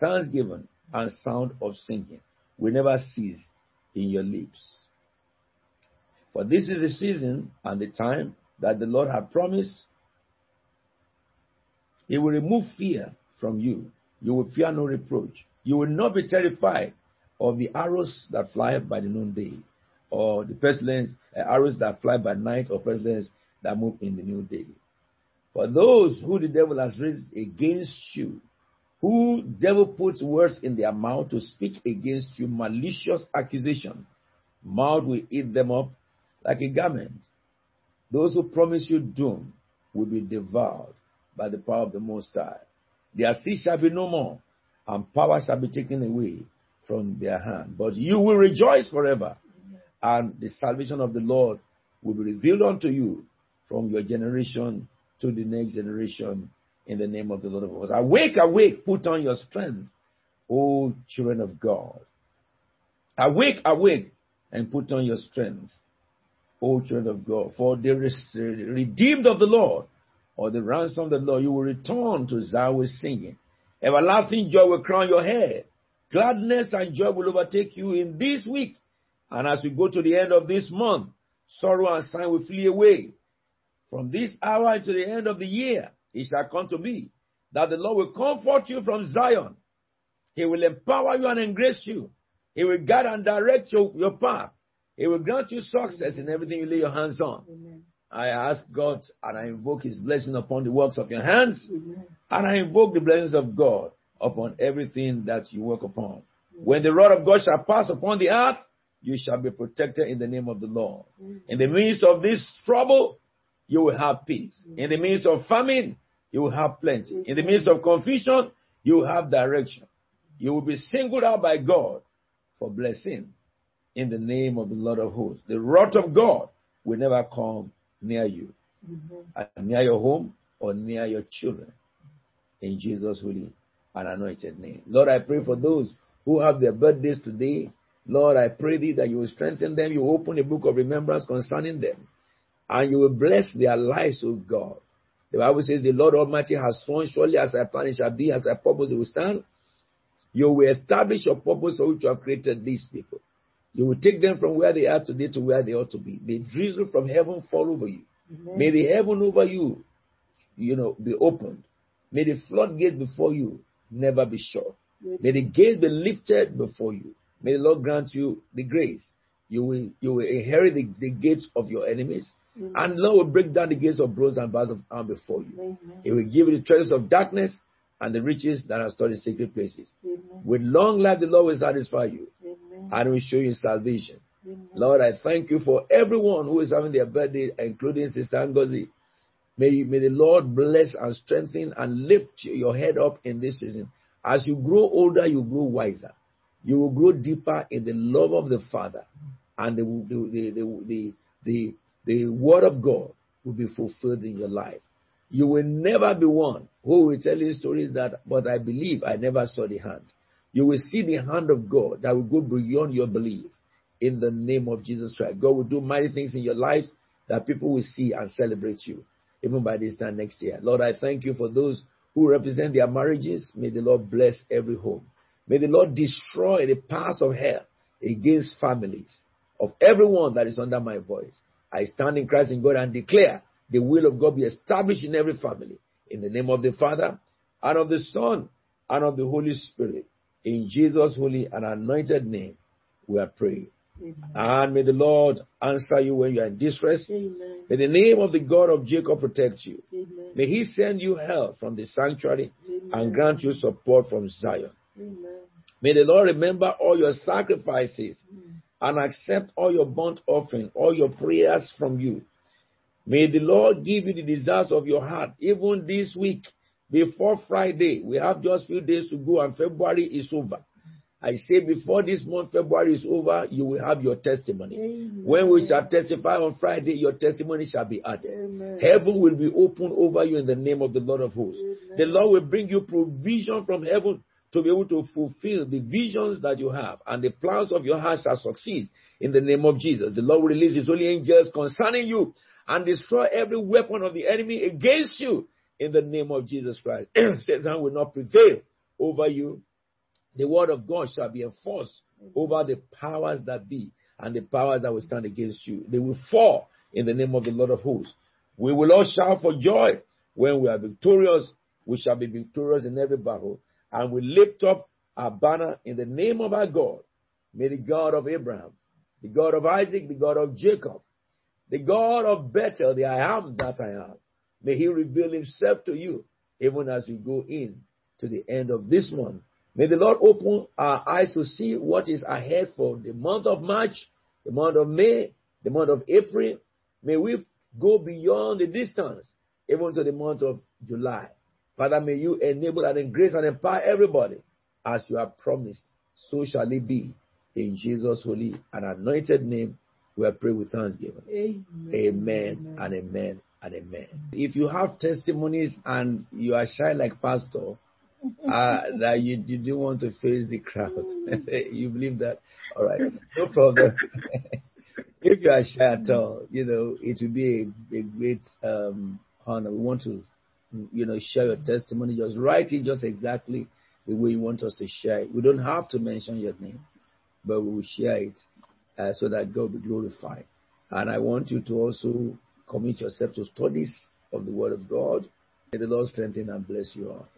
Thanksgiving and sound of singing will never cease in your lips. For this is the season and the time that the Lord had promised. He will remove fear from you. You will fear no reproach. You will not be terrified of the arrows that fly by the noonday, or the pestilence, uh, arrows that fly by night, or pestilence that move in the new day. For those who the devil has raised against you, who devil puts words in their mouth to speak against you, malicious accusation, mouth will eat them up like a garment. Those who promise you doom will be devoured by the power of the Most High. Their seed shall be no more, and power shall be taken away from their hand. But you will rejoice forever, and the salvation of the Lord will be revealed unto you from your generation to the next generation in the name of the Lord of hosts. Awake, awake, put on your strength, O children of God. Awake, awake, and put on your strength, O children of God. For the redeemed of the Lord, or the ransom of the Lord, you will return to Zion singing. Everlasting joy will crown your head. Gladness and joy will overtake you in this week. And as we go to the end of this month, sorrow and sign will flee away. From this hour to the end of the year, it shall come to be that the Lord will comfort you from Zion. He will empower you and engrace you. He will guide and direct your, your path. He will grant you success in everything you lay your hands on. Amen. I ask God and I invoke His blessing upon the works of your hands. Amen. And I invoke the blessings of God upon everything that you work upon. Amen. When the rod of God shall pass upon the earth, you shall be protected in the name of the Lord. In the midst of this trouble, you will have peace. In the midst of famine, you will have plenty. In the midst of confusion, you will have direction. You will be singled out by God for blessing in the name of the Lord of hosts. The rod of God will never come near you, mm-hmm. near your home or near your children. In Jesus' holy and anointed name. Lord, I pray for those who have their birthdays today. Lord, I pray thee that you will strengthen them. You will open a book of remembrance concerning them. And you will bless their lives, O God. The Bible says the Lord Almighty has sworn, surely as I plan it shall be, as I purpose it will stand. You will establish your purpose for which you have created these people. You will take them from where they are today to where they ought to be. May drizzle from heaven fall over you. Amen. May the heaven over you, you know, be opened. May the floodgate before you never be shut. May the gates be lifted before you. May the Lord grant you the grace. You will, you will inherit the, the gates of your enemies. Amen. And Lord will break down the gates of bronze and bars of iron before you. Amen. He will give you the treasures of darkness and the riches that are stored in secret places. Amen. With long life, the Lord will satisfy you Amen. and will show you salvation. Amen. Lord, I thank you for everyone who is having their birthday, including Sister Ngozi. May, may the Lord bless and strengthen and lift your head up in this season. As you grow older, you grow wiser. You will grow deeper in the love of the Father, and the, the, the, the, the, the Word of God will be fulfilled in your life. You will never be one who will tell you stories that, but I believe I never saw the hand. You will see the hand of God that will go beyond your belief in the name of Jesus Christ. God will do mighty things in your lives that people will see and celebrate you, even by this time next year. Lord, I thank you for those who represent their marriages. May the Lord bless every home. May the Lord destroy the powers of hell against families of everyone that is under my voice. I stand in Christ in God and declare the will of God be established in every family. In the name of the Father, and of the Son, and of the Holy Spirit. In Jesus' holy and anointed name, we are praying. Amen. And may the Lord answer you when you are in distress. Amen. May the name of the God of Jacob protect you. Amen. May he send you help from the sanctuary and grant you support from Zion. May the Lord remember all your sacrifices mm. and accept all your burnt offering, all your prayers from you. May the Lord give you the desires of your heart, even this week, before Friday. We have just few days to go and February is over. I say before this month, February is over, you will have your testimony. Amen. When we shall testify on Friday, your testimony shall be added. Amen. Heaven will be open over you in the name of the Lord of hosts. Amen. The Lord will bring you provision from heaven to be able to fulfill the visions that you have and the plans of your heart shall succeed in the name of Jesus. The Lord will release his holy angels concerning you and destroy every weapon of the enemy against you in the name of Jesus Christ. Satan will not prevail over you. The word of God shall be enforced over the powers that be and the powers that will stand against you. They will fall in the name of the Lord of hosts. We will all shout for joy when we are victorious. We shall be victorious in every battle and we lift up our banner in the name of our God. May the God of Abraham, the God of Isaac, the God of Jacob, the God of Bethel, the I am that I am. May he reveal himself to you even as we go in to the end of this month. May the Lord open our eyes to see what is ahead for the month of March, the month of May, the month of April. May we go beyond the distance, even to the month of July. Father, may you enable and grace and empower everybody as you have promised. So shall it be. In Jesus' holy and anointed name, we are praying with thanksgiving. Amen. Amen, amen. and amen and amen. If you have testimonies and you are shy like pastor, uh, that you, you do want to face the crowd, you believe that? All right, no problem. if you are shy at all, you know, it will be a, a great um, honor. We want to, you know, share your testimony. Just write it just exactly the way you want us to share it. We don't have to mention your name, but we will share it uh, so that God be glorified. And I want you to also commit yourself to studies of the Word of God. May the Lord strengthen and bless you all.